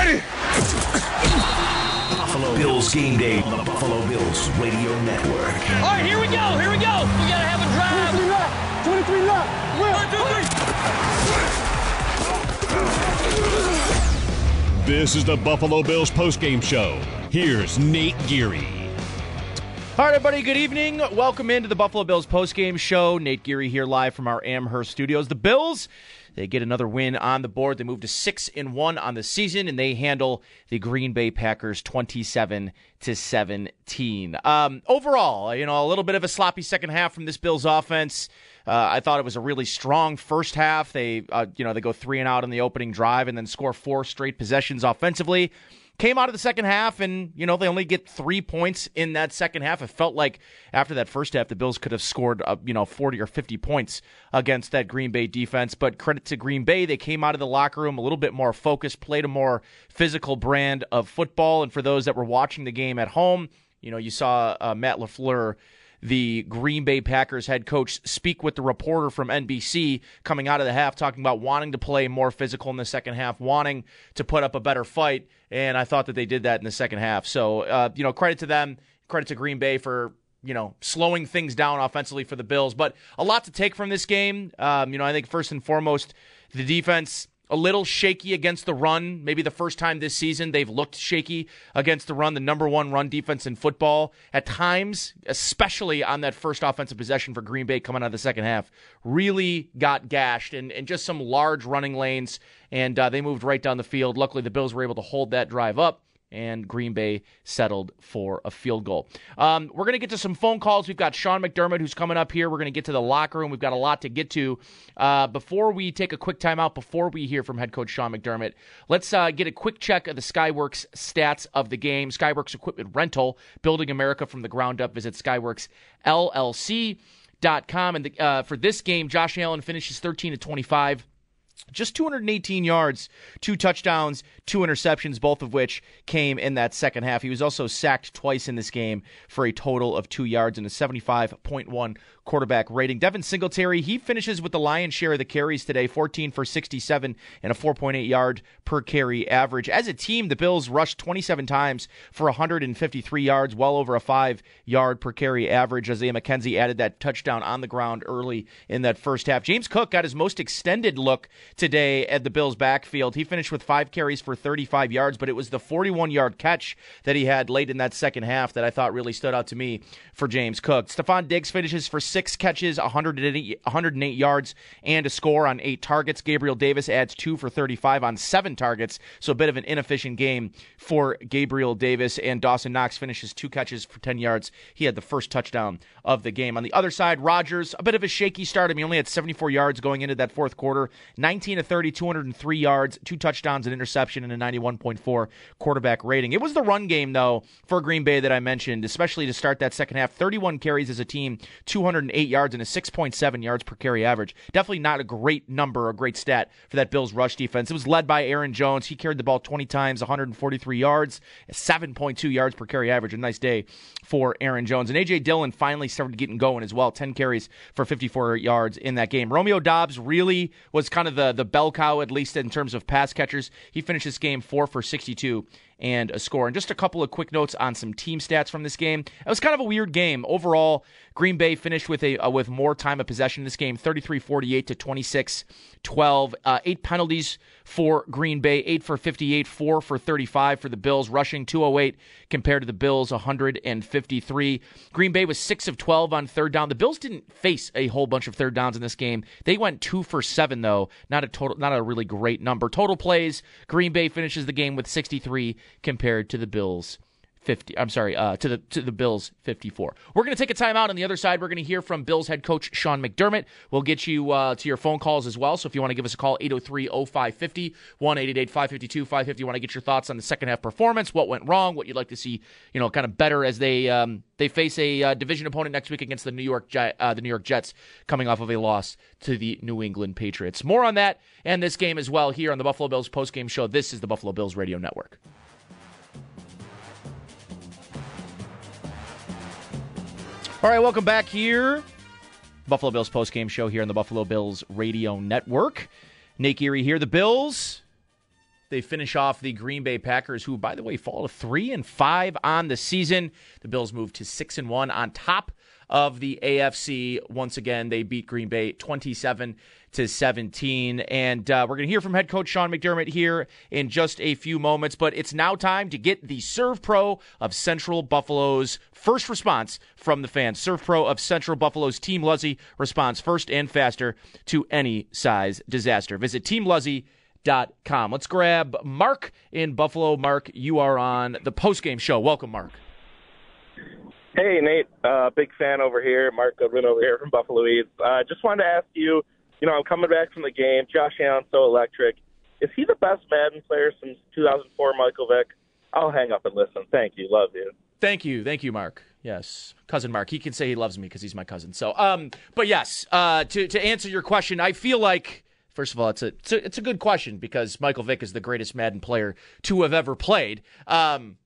Ready. Buffalo Bills game day on the Buffalo Bills Radio Network. All right, here we go. Here we go. We gotta have a drive. 23 left. 23 left. Will. One, two, three. This is the Buffalo Bills postgame show. Here's Nate Geary. All right, everybody, good evening. Welcome into the Buffalo Bills postgame show. Nate Geary here live from our Amherst studios. The Bills, they get another win on the board. They move to 6 and 1 on the season and they handle the Green Bay Packers 27 to 17. Um, overall, you know, a little bit of a sloppy second half from this Bills offense. Uh, I thought it was a really strong first half. They, uh, you know, they go three and out on the opening drive and then score four straight possessions offensively came out of the second half and you know they only get three points in that second half. It felt like after that first half the bills could have scored uh, you know 40 or 50 points against that green bay defense. But credit to green bay they came out of the locker room a little bit more focused played a more physical brand of football. And for those that were watching the game at home you know you saw uh, matt lafleur the Green Bay Packers head coach speak with the reporter from NBC coming out of the half, talking about wanting to play more physical in the second half, wanting to put up a better fight. And I thought that they did that in the second half. So, uh, you know, credit to them, credit to Green Bay for you know, slowing things down offensively for the Bills. But a lot to take from this game. Um, you know, I think first and foremost, the defense a little shaky against the run. Maybe the first time this season they've looked shaky against the run, the number one run defense in football. At times, especially on that first offensive possession for Green Bay coming out of the second half, really got gashed and, and just some large running lanes, and uh, they moved right down the field. Luckily, the Bills were able to hold that drive up and Green Bay settled for a field goal. Um, we're going to get to some phone calls. We've got Sean McDermott who's coming up here. We're going to get to the locker room. We've got a lot to get to. Uh, before we take a quick timeout, before we hear from head coach Sean McDermott, let's uh, get a quick check of the Skyworks stats of the game. Skyworks Equipment Rental, building America from the ground up. Visit Skyworks LLC.com. And the, uh, for this game, Josh Allen finishes 13 to 25 just 218 yards, two touchdowns, two interceptions, both of which came in that second half. He was also sacked twice in this game for a total of two yards and a 75.1 quarterback rating. Devin Singletary, he finishes with the lion's share of the carries today, 14 for 67 and a 4.8 yard per carry average. As a team, the Bills rushed 27 times for 153 yards, well over a five yard per carry average. Isaiah McKenzie added that touchdown on the ground early in that first half. James Cook got his most extended look today at the Bills' backfield. He finished with five carries for 35 yards, but it was the 41 yard catch that he had late in that second half that I thought really stood out to me for James Cook. Stefon Diggs finishes for six catches, 108, 108 yards, and a score on eight targets. Gabriel Davis adds two for 35 on seven targets, so a bit of an inefficient game for Gabriel Davis. And Dawson Knox finishes two catches for 10 yards. He had the first touchdown of the game. On the other side, Rodgers, a bit of a shaky start. I mean, only had 74 yards going into that fourth quarter, 19 to 30, 203 yards, two touchdowns, an interception, and a 91.4 quarterback rating. It was the run game, though, for Green Bay that I mentioned, especially to start that second half. 31 carries as a team, 208 yards, and a 6.7 yards per carry average. Definitely not a great number, a great stat for that Bills rush defense. It was led by Aaron Jones. He carried the ball 20 times, 143 yards, 7.2 yards per carry average. A nice day for Aaron Jones. And A.J. Dillon finally started getting going as well. 10 carries for 54 yards in that game. Romeo Doubs really was kind of the, the bell cow, at least in terms of pass catchers. He finished this game 4 for 62 and a score. And just a couple of quick notes on some team stats from this game. It was kind of a weird game. Overall, Green Bay finished with a uh, with more time of possession in this game, 33-48 to 26-12. Uh, eight penalties for Green Bay, 8 for 58, 4 for 35 for the Bills, rushing 208 compared to the Bills 153. Green Bay was 6 of 12 on third down. The Bills didn't face a whole bunch of third downs in this game. They went 2 for 7 though. Not a total not a really great number. Total plays, Green Bay finishes the game with 63 compared to the Bills 50 I'm sorry, uh, to the to the Bills 54. We're going to take a timeout on the other side. We're going to hear from Bills head coach Sean McDermott. We'll get you uh, to your phone calls as well. So if you want to give us a call 803-0550, 1-888-552-550, want to get your thoughts on the second half performance, what went wrong, what you'd like to see, you know, kind of better as they um, they face a uh, division opponent next week against the New York uh, the New York Jets coming off of a loss to the New England Patriots. More on that and this game as well here on the Buffalo Bills postgame show. This is the Buffalo Bills Radio Network. All right, welcome back here. Buffalo Bills post-game show here on the Buffalo Bills Radio Network. Nate Geary here. The Bills They finish off the Green Bay Packers, who, by the way, fall to three and five on the season. The Bills move to six and one on top of the AFC. Once again, they beat Green Bay 27 to 17. And uh, we're going to hear from head coach Sean McDermott here in just a few moments. But it's now time to get the Serve Pro of Central Buffalo's first response from the fans. Serve Pro of Central Buffalo's Team Luzzy responds first and faster to any size disaster. Visit teamluzzy.com. Let's grab Mark in Buffalo. Mark, you are on the postgame show. Welcome, Mark. Hey, Nate. Uh, big fan over here. Mark Goodwin over here from Buffalo Eats. Uh, just wanted to ask you, you know, I'm coming back from the game. Josh Allen so electric. Is he the best Madden player since 2004, Michael Vick? I'll hang up and listen. Thank you. Love you. Thank you, thank you, Mark. Yes, cousin Mark. He can say he loves me because he's my cousin. So, um, but yes, uh, to to answer your question, I feel like first of all, it's a it's a, it's a good question because Michael Vick is the greatest Madden player to have ever played. Um,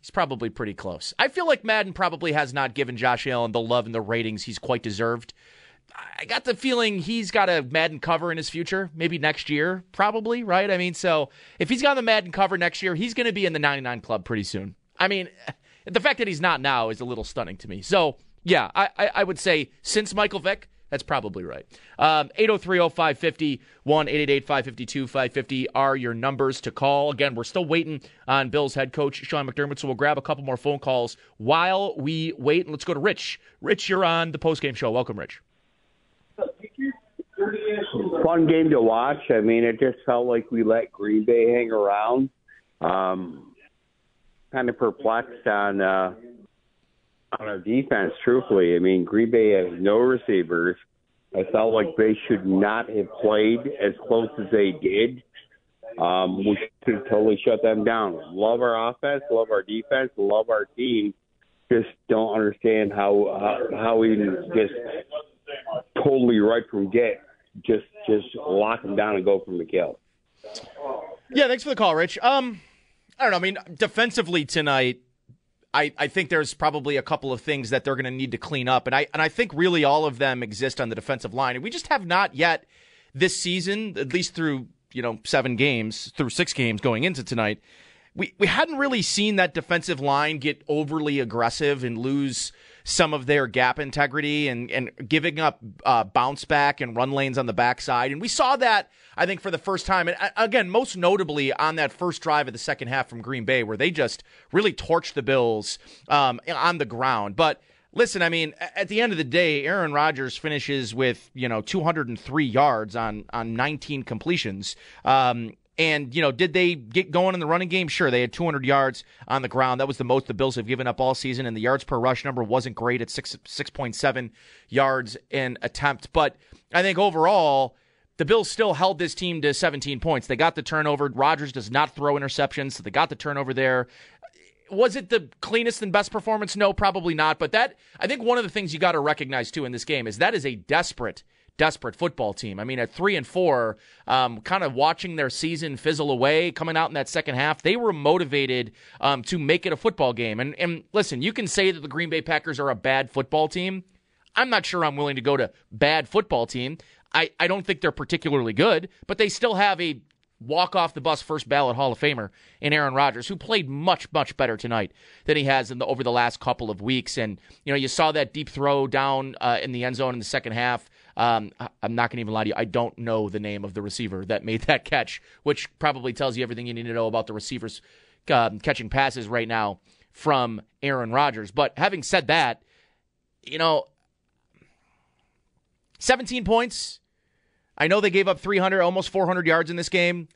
he's probably pretty close. I feel like Madden probably has not given Josh Allen the love and the ratings he's quite deserved. I got the feeling he's got a Madden cover in his future, maybe next year, probably, right? I mean, so if he's got the Madden cover next year, he's going to be in the 99 club pretty soon. I mean, the fact that he's not now is a little stunning to me. So, yeah, I, I, I would say since Michael Vick, that's probably right. Um, 803-0550, 1-888-552-550 are your numbers to call. Again, we're still waiting on Bills head coach Sean McDermott, so we'll grab a couple more phone calls while we wait. And let's go to Rich. Rich, you're on the postgame show. Welcome, Rich. Fun game to watch. I mean, it just felt like we let Green Bay hang around. Um, kind of perplexed on uh, on our defense. Truthfully, I mean, Green Bay has no receivers. I felt like they should not have played as close as they did. Um, we should have totally shut them down. Love our offense, love our defense, love our team. Just don't understand how how, how we just totally right from get just just lock them down and go from the kill. Yeah, thanks for the call, Rich. Um, I don't know. I mean, defensively tonight, I, I think there's probably a couple of things that they're going to need to clean up, and I and I think really all of them exist on the defensive line, and we just have not yet this season, at least through you know seven games, through six games going into tonight, we we hadn't really seen that defensive line get overly aggressive and lose some of their gap integrity and, and giving up uh, bounce back and run lanes on the backside. And we saw that, I think, for the first time. And uh, again, most notably on that first drive of the second half from Green Bay, where they just really torched the Bills um, on the ground. But listen, I mean, at the end of the day, Aaron Rodgers finishes with you know 203 yards on on 19 completions. Um, and, you know, did they get going in the running game? Sure, they had 200 yards on the ground. That was the most the Bills have given up all season, and the yards per rush number wasn't great at 6, 6.7 yards an attempt. But I think overall, the Bills still held this team to 17 points. They got the turnover. Rodgers does not throw interceptions, so they got the turnover there. Was it the cleanest and best performance? No, probably not. But that, I think one of the things you got to recognize, too, in this game is that is a desperate – desperate football team. I mean, at three and four, um, kind of watching their season fizzle away, coming out in that second half, they were motivated um, to make it a football game. And, and listen, you can say that the Green Bay Packers are a bad football team. I'm not sure I'm willing to go to bad football team. I, I don't think they're particularly good, but they still have a walk off the bus first ballot Hall of Famer in Aaron Rodgers, who played much, much better tonight than he has in the, over the last couple of weeks. And, you know, you saw that deep throw down uh, in the end zone in the second half. Um, I'm not going to even lie to you. I don't know the name of the receiver that made that catch, which probably tells you everything you need to know about the receivers um, catching passes right now from Aaron Rodgers. But having said that, you know, 17 points. I know they gave up 300, almost 400 yards in this game.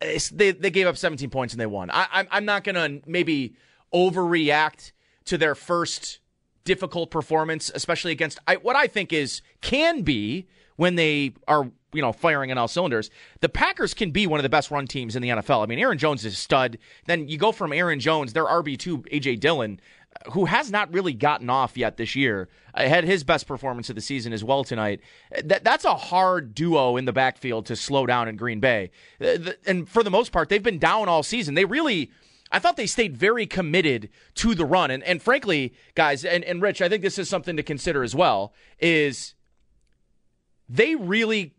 They they gave up 17 points and they won. I, I'm I'm not going to maybe overreact to their first difficult performance, especially against I, what I think is can be when they are you know firing on all cylinders. The Packers can be one of the best run teams in the NFL. I mean, Aaron Jones is a stud. Then you go from Aaron Jones, their RB two AJ Dillon, who has not really gotten off yet this year, uh, had his best performance of the season as well tonight. That that's a hard duo in the backfield to slow down in Green Bay, uh, and for the most part, they've been down all season. They really I thought they stayed very committed to the run. And, and frankly, guys, and, and Rich, I think this is something to consider as well, is they really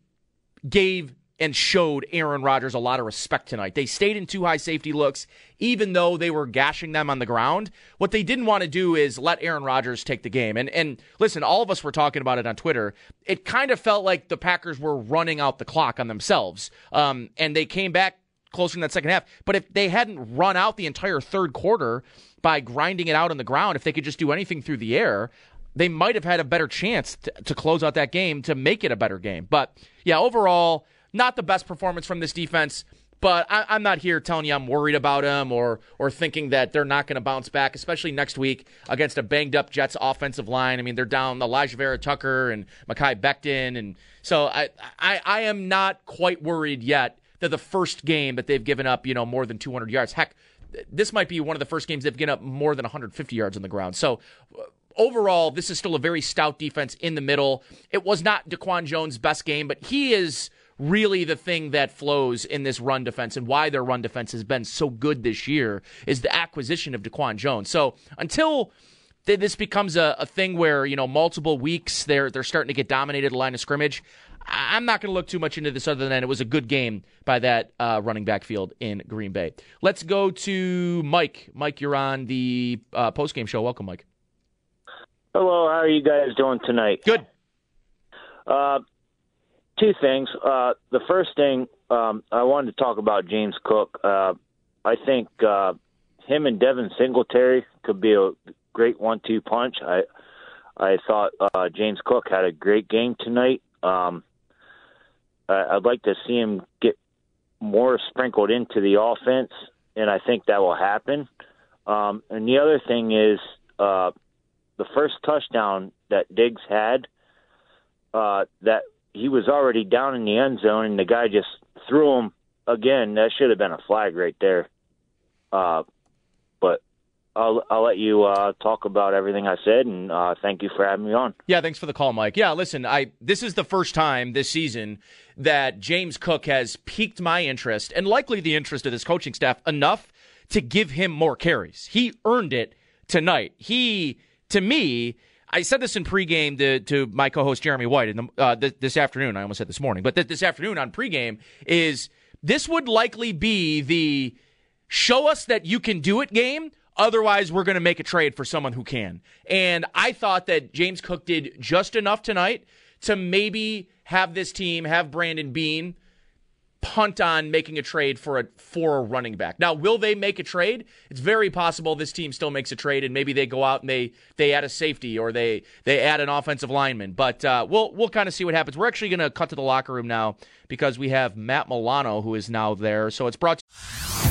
gave and showed Aaron Rodgers a lot of respect tonight. They stayed in two high safety looks, even though they were gashing them on the ground. What they didn't want to do is let Aaron Rodgers take the game. And and listen, all of us were talking about it on Twitter. It kind of felt like the Packers were running out the clock on themselves, um, and they came back closer in that second half. But if they hadn't run out the entire third quarter by grinding it out on the ground, if they could just do anything through the air, they might have had a better chance to, to close out that game to make it a better game. But yeah, overall, not the best performance from this defense. But I, am not here telling you I'm worried about them or or thinking that they're not going to bounce back, especially next week against a banged up Jets offensive line. I mean, they're down Alijah Vera-Tucker and Mekhi Becton, and so I, I I am not quite worried yet that the first game that they've given up, you know, more than 200 yards. Heck, this might be one of the first games they've given up more than 150 yards on the ground. So uh, overall, this is still a very stout defense in the middle. It was not DaQuan Jones' best game, but he is really the thing that flows in this run defense and why their run defense has been so good this year is the acquisition of DaQuan Jones. So until this becomes a, a thing where you know multiple weeks they're they're starting to get dominated line of scrimmage. I'm not going to look too much into this other than it was a good game by that uh, running back field in Green Bay. Let's go to Mike. Mike, you're on the uh, post game show. Welcome, Mike. Hello, how are you guys doing tonight? Good. Uh, two things. Uh, the first thing um, I wanted to talk about James Cook. Uh, I think uh, him and Devin Singletary could be a great one-two punch. I I thought uh, James Cook had a great game tonight. Um, I, I'd like to see him get more sprinkled into the offense, and I think that will happen. Um, and the other thing is uh, the first touchdown that Diggs had, uh, that he was already down in the end zone, and the guy just threw him again. That should have been a flag right there. Uh, but I'll I'll let you uh, talk about everything I said, and uh, thank you for having me on. Yeah, thanks for the call, Mike. Yeah, listen, I this is the first time this season that James Cook has piqued my interest and likely the interest of this coaching staff enough to give him more carries. He earned it tonight. He, to me, I said this in pregame to, to my co-host Jeremy White in the, uh, th- this afternoon. I almost said this morning, but th- this afternoon on pregame is this would likely be the show us that you can do it game Otherwise, we're going to make a trade for someone who can. And I thought that James Cook did just enough tonight to maybe have this team, have Brandon Beane punt on making a trade for a for a running back. Now, will they make a trade? It's very possible this team still makes a trade and maybe they go out and they they add a safety or they they add an offensive lineman. But uh, we'll we'll kind of see what happens. We're actually going to cut to the locker room now because we have Matt Milano who is now there. So it's brought. To-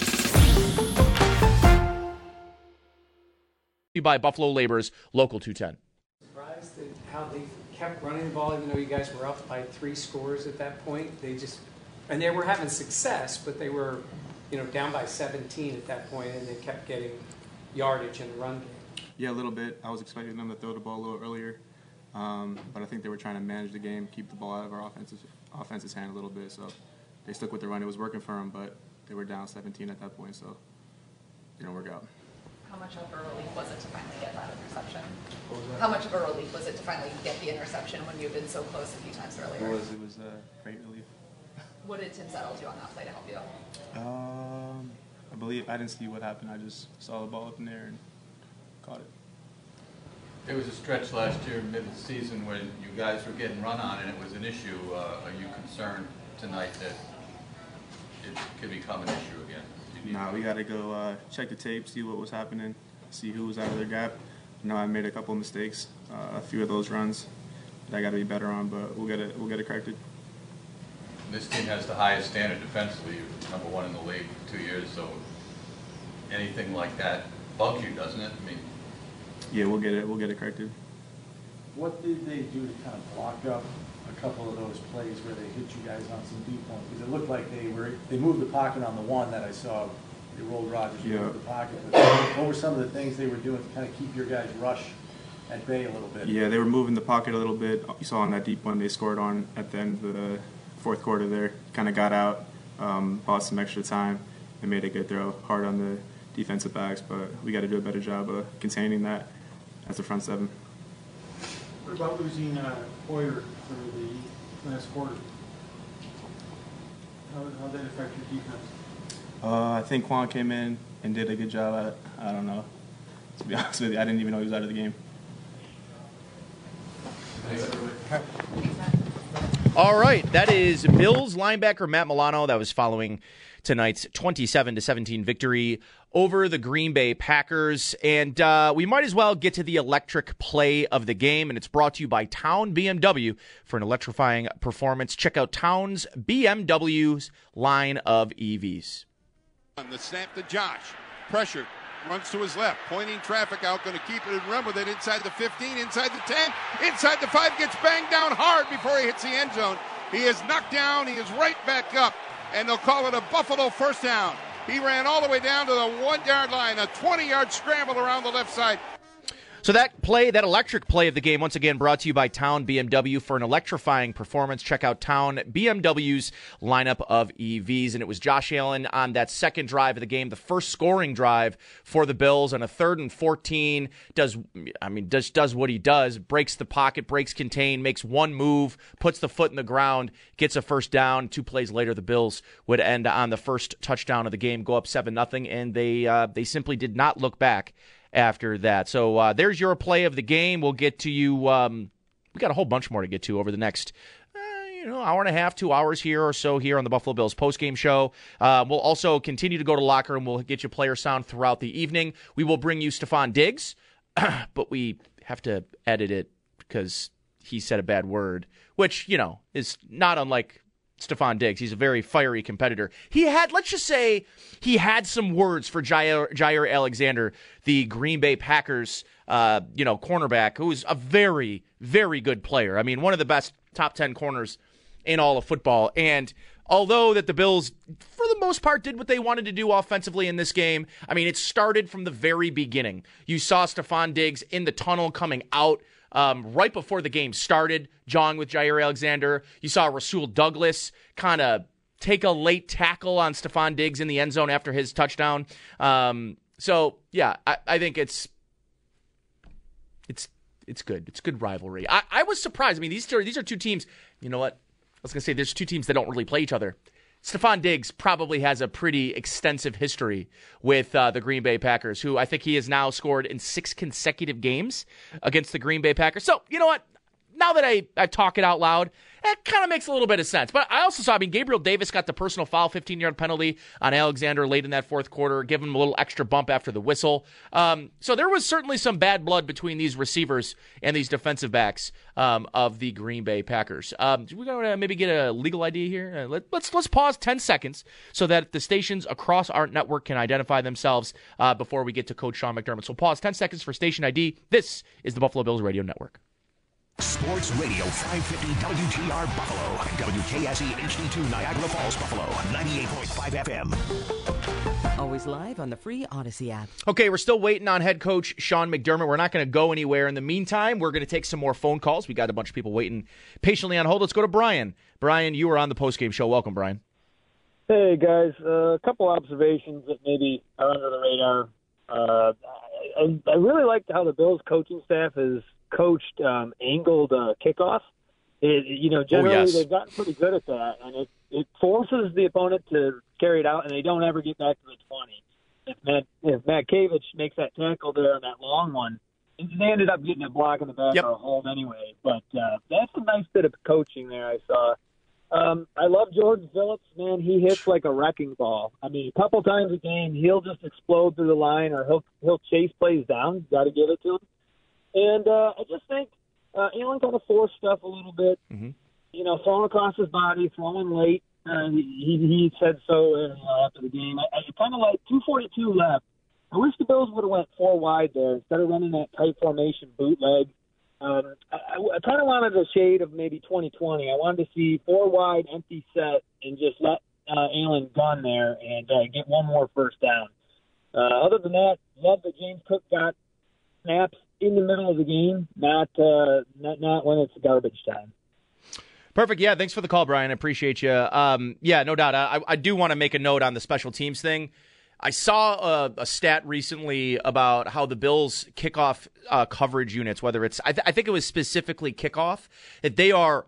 By Buffalo Labor's Local 210. Surprised at how they kept running the ball, even though you guys were up by three scores at that point. They just, and they were having success, but they were, you know, down by 17 at that point, and they kept getting yardage in the run game. Yeah, a little bit. I was expecting them to throw the ball a little earlier, um, but I think they were trying to manage the game, keep the ball out of our offense's offense's hand a little bit. So they stuck with the run. It was working for them, but they were down 17 at that point, so it didn't work out. How much of a relief was it to finally get that interception? How much of a relief was it to finally get the interception when you've been so close a few times earlier? It was. It was a great relief. What did Tim Settle do on that play to help you? Um, I believe I didn't see what happened. I just saw the ball up in there and caught it. There was a stretch last year, mid-season, when you guys were getting run on, and it was an issue. Uh, are you concerned tonight that it could become an issue again? Nah, we got to go uh, check the tape, see what was happening, see who was out of their gap. I know I made a couple of mistakes, uh, a few of those runs that I got to be better on, but we'll get it. We'll get it corrected. This team has the highest standard defensively, number one in the league for two years. So anything like that bugs you, doesn't it? I mean, yeah, we'll get it. We'll get it corrected. What did they do to kind of block up a couple of those plays where they hit you guys on some deep ones? Because it looked like they were they moved the pocket on the one that I saw they rolled Rodgers Yeah. into the pocket. But what were some of the things they were doing to kind of keep your guys' rush at bay a little bit? Yeah, they were moving the pocket a little bit. You saw on that deep one they scored on at the end of the fourth quarter there. Kind of got out, um, bought some extra time, and made a good throw. Hard on the defensive backs, but we got to do a better job of containing that as a front seven. What about losing uh, Poyer for the last quarter? How how did that affect your defense? Uh, I think Quan came in and did a good job at it. I don't know. To be honest with you, I didn't even know he was out of the game. All right, that is Bills linebacker Matt Milano. That was following tonight's 27 to 17 victory over the Green Bay Packers, and uh, we might as well get to the electric play of the game. And it's brought to you by Town BMW for an electrifying performance. Check out Town's BMW's line of EVs. On The snap to Josh. Pressure. Runs to his left. Pointing traffic out. Going to keep it and run with it inside the 15, inside the 10, inside the 5. Gets banged down hard before he hits the end zone. He is knocked down. He is right back up. And they'll call it a Buffalo first down. He ran all the way down to the one yard line. A 20 yard scramble around the left side. So that play, that electric play of the game, once again brought to you by Town BMW for an electrifying performance. Check out Town BMW's lineup of EVs, and it was Josh Allen on that second drive of the game, the first scoring drive for the Bills on a third and fourteen. Does I mean does does what he does? Breaks the pocket, breaks contain, makes one move, puts the foot in the ground, gets a first down. Two plays later, the Bills would end on the first touchdown of the game, go up seven nothing, and they uh, they simply did not look back after that. So uh, there's your play of the game. We'll get to you. Um, we got a whole bunch more to get to over the next. uh, You know, hour and a half, two hours here or so here on the Buffalo Bills postgame show. Uh, we'll also continue to go to locker room. We'll get you player sound throughout the evening. We will bring you Stefon Diggs, but we have to edit it because he said a bad word, which you know is not unlike Stephon Diggs. He's a very fiery competitor. He had, let's just say, he had some words for Jaire, Jaire Alexander, the Green Bay Packers, uh, you know, cornerback, who's a very, very good player. I mean, one of the best top 10 corners in all of football. And although that the Bills, for the most part, did what they wanted to do offensively in this game, I mean, it started from the very beginning. You saw Stephon Diggs in the tunnel coming out um, right before the game started, jawing with Jaire Alexander. You saw Rasul Douglas kind of take a late tackle on Stephon Diggs in the end zone after his touchdown. Um, so yeah, I, I think it's it's it's good. It's good rivalry. I, I was surprised. I mean, these two these are two teams. You know what? I was gonna say there's two teams that don't really play each other. Stephon Diggs probably has a pretty extensive history with uh, the Green Bay Packers, who I think he has now scored in six consecutive games against the Green Bay Packers. So, you know what? Now that I, I talk it out loud, it kind of makes a little bit of sense. But I also saw, I mean, Gabriel Davis got the personal foul 15 yard penalty on Alexander late in that fourth quarter, give him a little extra bump after the whistle. Um, so there was certainly some bad blood between these receivers and these defensive backs um, of the Green Bay Packers. Um, we're going to maybe get a legal ID here. Uh, let, let's let's pause 10 seconds so that the stations across our network can identify themselves uh, before we get to Coach Sean McDermott. So pause 10 seconds for station ID. This is the Buffalo Bills Radio Network. Sports Radio 550 WGR Buffalo and WKSE HD2 Niagara Falls, Buffalo, 98.5 FM. Always live on the free Audacy app. Okay, we're still waiting on head coach Sean McDermott. We're not going to go anywhere. In the meantime, we're going to take some more phone calls. We got a bunch of people waiting patiently on hold. Let's go to Brian. Brian, you are on the postgame show. Welcome, Brian. Hey guys, uh, a couple observations that maybe are under the radar. Uh, I, I really liked how the Bills coaching staff has coached um, angled uh, kickoff. It, you know, generally yes. they've gotten pretty good at that, and it, it forces the opponent to carry it out, and they don't ever get back to the twenty. If Matt if Matakevich makes that tackle there on that long one, they ended up getting a block in the back Yep. or a hold anyway. But uh, that's a nice bit of coaching there. I saw. Um, I love Jordan Phillips, man. He hits like a wrecking ball. I mean, a couple times a game, he'll just explode through the line, or he'll he'll chase plays down. Got to give it to him. And uh, I just think uh, Allen kind of forced stuff a little bit. Mm-hmm. You know, throwing across his body, throwing late. Uh, he he said so uh, after the game. I, I kind of like 242 left. I wish the Bills would have went four wide there instead of running that tight formation bootleg. Um, I, I, I kind of wanted a shade of maybe 2020. I wanted to see four wide, empty set, and just let uh, Allen gun there and uh, get one more first down. Uh, other than that, love that James Cook got snaps in the middle of the game, not uh, not not when it's garbage time. Perfect. Yeah, thanks for the call, Brian. I appreciate you. Um, yeah, no doubt. I, I do want to make a note on the special teams thing. I saw a, a stat recently about how the Bills' kickoff uh, coverage units, whether it's, I, th- I think it was specifically kickoff, that they are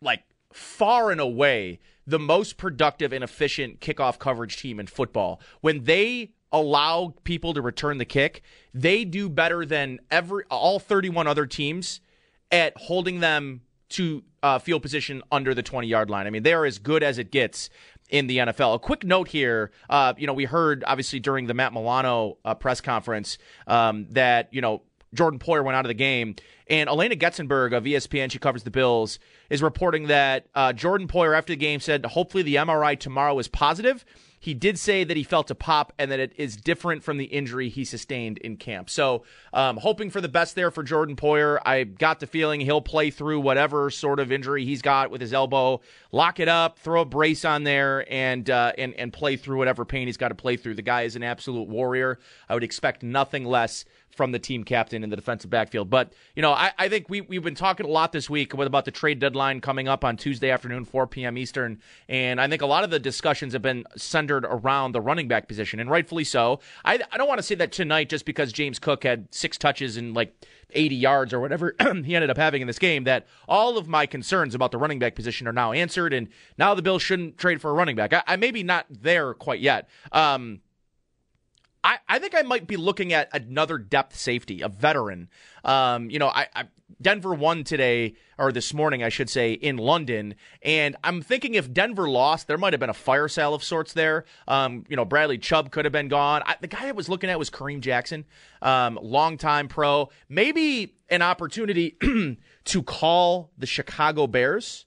like far and away the most productive and efficient kickoff coverage team in football. When they allow people to return the kick, they do better than every all 31 other teams at holding them to uh, field position under the 20 yard line. I mean, they are as good as it gets in the NFL. A quick note here, uh, you know, we heard obviously during the Matt Milano uh, press conference um, that you know Jordan Poyer went out of the game, and Alaina Getzenberg of ESPN, she covers the Bills, is reporting that uh, Jordan Poyer after the game said, hopefully the MRI tomorrow is positive. He did say that he felt a pop and that it is different from the injury he sustained in camp. So, um, hoping for the best there for Jordan Poyer. I got the feeling he'll play through whatever sort of injury he's got with his elbow, lock it up, throw a brace on there, and uh, and and play through whatever pain he's got to play through. The guy is an absolute warrior. I would expect nothing less from the team captain in the defensive backfield. But, you know, I, I think we, we've been talking a lot this week about the trade deadline coming up on Tuesday afternoon, 4 p.m. Eastern. And I think a lot of the discussions have been centered around the running back position, and rightfully so. I, I don't want to say that tonight just because James Cook had six touches and like 80 yards or whatever he ended up having in this game, that all of my concerns about the running back position are now answered. And now the Bills shouldn't trade for a running back. I, I maybe not there quite yet. Um, I, I think I might be looking at another depth safety, a veteran. Um, you know, I, I Denver won today or this morning, I should say, in London, and I'm thinking if Denver lost, there might have been a fire sale of sorts there. Um, you know, Bradley Chubb could have been gone. I, the guy I was looking at was Kareem Jackson, um, longtime pro. Maybe an opportunity to call the Chicago Bears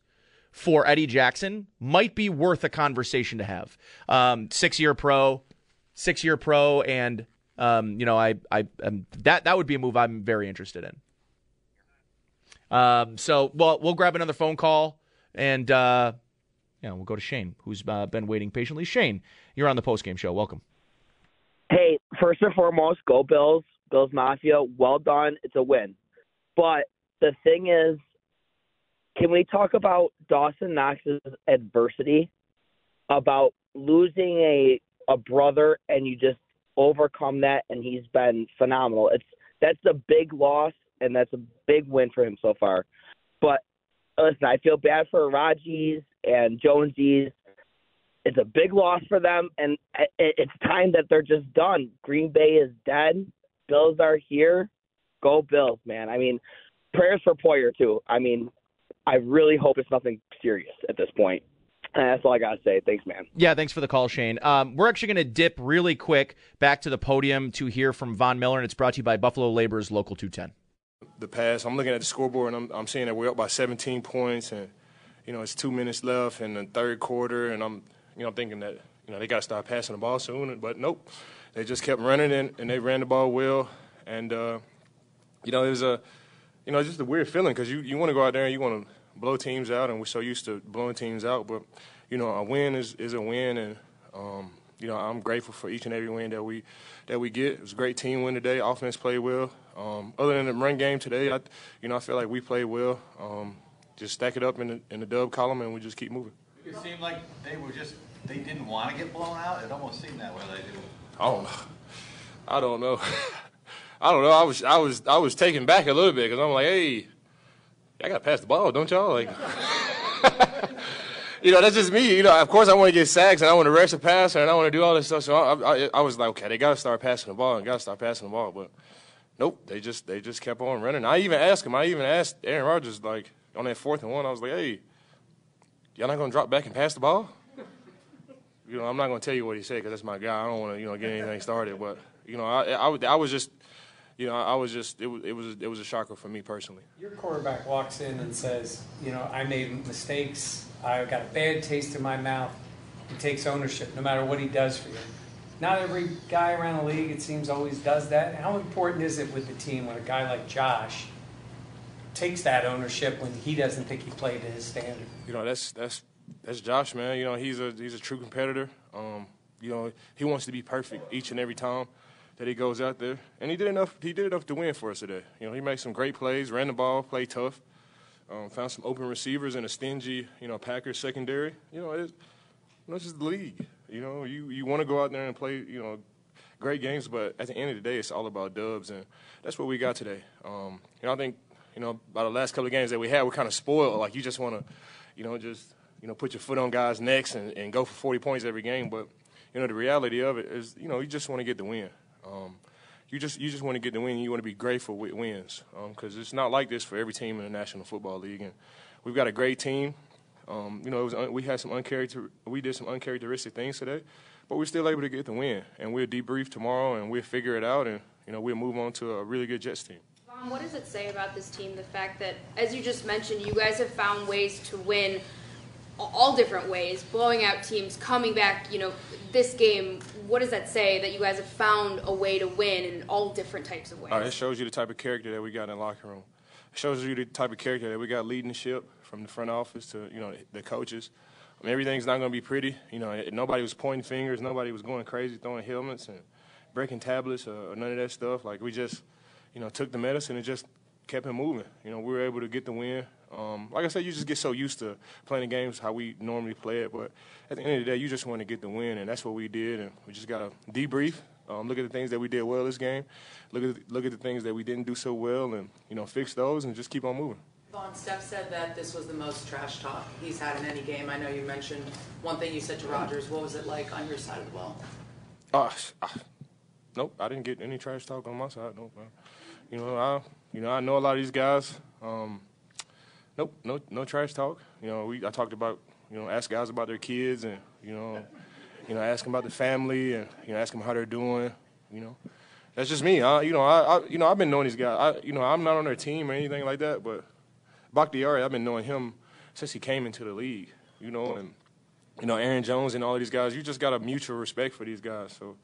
for Eddie Jackson might be worth a conversation to have. Um, six year pro six year pro, and um, you know, I, I, um, that that would be a move I'm very interested in. Um, so, well, we'll grab another phone call, and uh, yeah, we'll go to Shane, who's uh, been waiting patiently. Shane, you're on the post game show. Welcome. Hey, first and foremost, go Bills, Bills Mafia. Well done. It's a win. But the thing is, can we talk about Dawson Knox's adversity? About losing a a brother and you just overcome that and he's been phenomenal. It's that's a big loss and that's a big win for him so far. But listen, I feel bad for Raji's and Jonesies. It's a big loss for them, and it's time that they're just done. Green Bay is dead. Bills are here. Go Bills, man. I mean, prayers for Poyer too. I mean, I really hope it's nothing serious at this point. That's all I got to say. Thanks, man. Yeah, thanks for the call, Shane. Um, we're actually going to dip really quick back to the podium to hear from Von Miller, and it's brought to you by Buffalo Labor's Local 210. The pass, I'm looking at the scoreboard, and I'm, I'm seeing that we're up by 17 points, and, you know, it's two minutes left in the third quarter, and I'm, you know, I'm thinking that, you know, they got to start passing the ball soon, but nope. They just kept running, and, and they ran the ball well, and, uh, you know, it was a, you know, just a weird feeling because you, you want to go out there and you want to blow teams out, and we're so used to blowing teams out. But you know, a win is, is a win, and um, you know, I'm grateful for each and every win that we that we get. It was a great team win today. Offense played well. Um, other than the run game today, I, you know, I feel like we played well. Um, just stack it up in the in the dub column, and we just keep moving. It seemed like they were just they didn't want to get blown out. It almost seemed that way. They did. I do. Oh, I don't know. I don't know. I was I was I was taken back a little bit because I'm like, hey, I got to pass the ball, don't y'all? Like, you know, that's just me. You know, of course I want to get sacks and I want to rush the passer and I want to do all this stuff. So I, I, I was like, okay, they got to start passing the ball and got to start passing the ball. But nope, they just they just kept on running. I even asked him. I even asked Aaron Rodgers like on that fourth and one. I was like, hey, y'all not gonna drop back and pass the ball? You know, I'm not gonna tell you what he said because that's my guy. I don't want to you know get anything started. But you know, I, I, I was just you know, I was just it was it was it was a shocker for me personally. Your quarterback walks in and says, you know, I made mistakes. I got a bad taste in my mouth. He takes ownership, no matter what he does for you. Not every guy around the league, it seems, always does that. How important is it with the team when a guy like Josh takes that ownership when he doesn't think he played to his standard? You know, that's that's that's Josh, man. You know, he's a he's a true competitor. Um, you know, he wants to be perfect each and every time that he goes out there, and he did enough. He did enough to win for us today. You know, he made some great plays, ran the ball, played tough, um, found some open receivers in a stingy, you know, Packers secondary. You know, it's, you know, just the league. You know, you you want to go out there and play, you know, great games, but at the end of the day, it's all about dubs, and that's what we got today. Um, you know, I think you know by the last couple of games that we had, we're kind of spoiled. Like you just want to, you know, just you know put your foot on guys' necks and, and go for 40 points every game. But you know, the reality of it is, you know, you just want to get the win. Um, you just you just want to get the win. You want to be grateful with wins because um, it's not like this for every team in the National Football League, and we've got a great team. Um, you know, was, we had some uncharacter we did some uncharacteristic things today, but we're still able to get the win. And we'll debrief tomorrow, and we'll figure it out, and you know, we'll move on to a really good Jets team. Von, what does it say about this team? The fact that, as you just mentioned, you guys have found ways to win all different ways, blowing out teams, coming back. You know, this game. What does that say that you guys have found a way to win in all different types of ways? It shows you the type of character that we got in the locker room. It shows you the type of character that we got leading the ship from the front office to you know the coaches. I mean, everything's not going to be pretty. You know, nobody was pointing fingers. Nobody was going crazy, throwing helmets and breaking tablets or, or none of that stuff. Like we just, you know, took the medicine and just kept it moving. You know, we were able to get the win. Um, like I said, you just get so used to playing the games how we normally play it. But at the end of the day, you just want to get the win, and that's what we did. And we just got to debrief, um, look at the things that we did well this game, look at the, look at the things that we didn't do so well, and you know, fix those and just keep on moving. Von, Steph said that this was the most trash talk he's had in any game. I know you mentioned one thing you said to Rodgers. What was it like on your side of the ball? Uh, uh, nope, I didn't get any trash talk on my side. Nope. You know, I you know I know a lot of these guys. Um, nope, no no trash talk. You know, we I talked about you know ask guys about their kids and you know you know ask them about the family and you know ask them how they're doing. You know, that's just me. I, you know, I, I you know I've been knowing these guys. I you know I'm not on their team or anything like that, but Bakhtiari, I've been knowing him since he came into the league. You know, and you know Aaron Jones and all of these guys. You just got a mutual respect for these guys. So.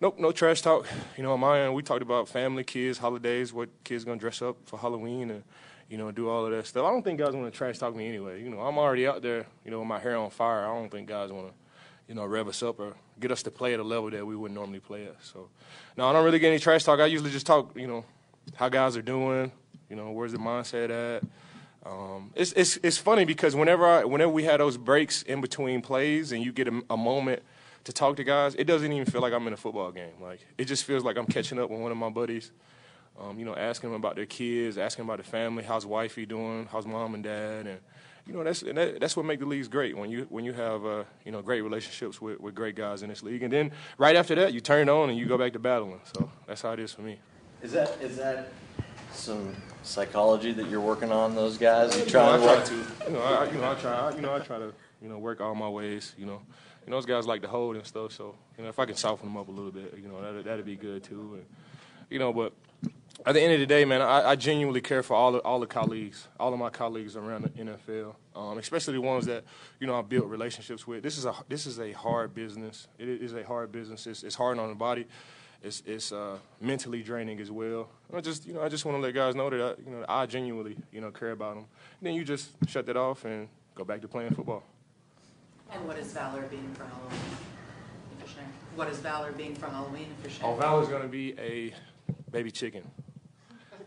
Nope, no trash talk. You know, on my end, we talked about family, kids, holidays, what kids gonna dress up for Halloween, and you know, do all of that stuff. I don't think guys want to trash talk me anyway. You know, I'm already out there, you know, with my hair on fire. I don't think guys want to, you know, rev us up or get us to play at a level that we wouldn't normally play at. So, no, I don't really get any trash talk. I usually just talk, you know, how guys are doing. You know, where's the mindset at? Um, it's it's it's funny because whenever I whenever we had those breaks in between plays and you get a, a moment to talk to guys, it doesn't even feel like I'm in a football game. Like it just feels like I'm catching up with one of my buddies. Um, you know, asking them about their kids, asking about the family, how's wifey doing, how's mom and dad, and you know that's that, that's what makes the leagues great when you when you have uh, you know great relationships with, with great guys in this league, and then right after that you turn on and you go back to battling. So that's how it is for me. Is that is that some psychology that you're working on those guys? You You know, trying to try work? to. You know, I, you know, I try. I, you know, I try to. You know, work all my ways. You know, you know, those guys like to hold and stuff. So, you know, if I can soften them up a little bit, you know, that'd, that'd be good too. And, you know, but at the end of the day, man, I, I genuinely care for all the, all the colleagues, all of my colleagues around the NFL, um, especially the ones that you know I built relationships with. This is a this is a hard business. It is a hard business. It's, it's hard on the body. It's it's uh, mentally draining as well. I just you know I just want to let guys know that I, you know I genuinely you know care about them. And then you just shut that off and go back to playing football. And what is Valor being for Halloween? If you're sharing. What is Valor being for Halloween if you're sharing? Oh, Valor's gonna be a baby chicken.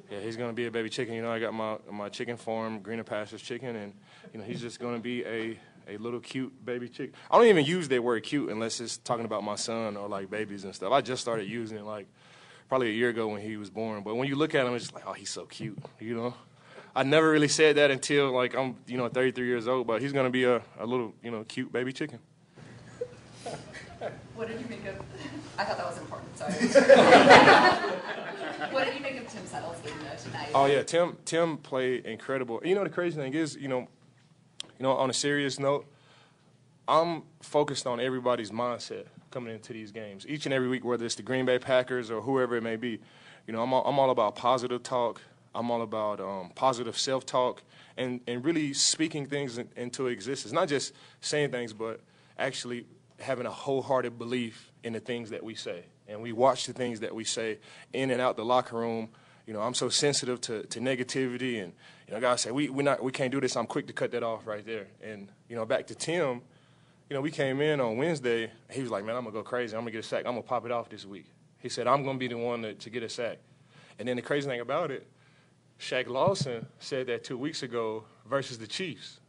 Yeah, he's gonna be a baby chicken. You know, I got my my chicken farm, Greener Pastures chicken, and you know he's just gonna be a a little cute baby chicken. I don't even use that word cute unless it's talking about my son or like babies and stuff. I just started using it like probably a year ago when he was born. But when you look at him, it's just like, oh, he's so cute. You know, I never really said that until like I'm you know 33 years old. But he's gonna be a, a little you know cute baby chicken. What did you make of? I thought that was important. Sorry. what did you make of Tim Settle's game tonight? Oh yeah, Tim Tim played incredible. You know the crazy thing is, you know, you know, on a serious note, I'm focused on everybody's mindset coming into these games each and every week, whether it's the Green Bay Packers or whoever it may be. You know, I'm all, I'm all about positive talk. I'm all about um, positive self-talk and, and really speaking things in, into existence. Not just saying things, but actually having a wholehearted belief in the things that we say. And we watch the things that we say in and out the locker room, you know, I'm so sensitive to, to negativity, and you know, guys say we we not we can't do this. I'm quick to cut that off right there. And you know, back to Tim, you know, we came in on Wednesday. He was like, "Man, I'm gonna go crazy. I'm gonna get a sack. I'm gonna pop it off this week." He said, "I'm gonna be the one to, to get a sack." And then the crazy thing about it, Shaq Lawson said that two weeks ago versus the Chiefs.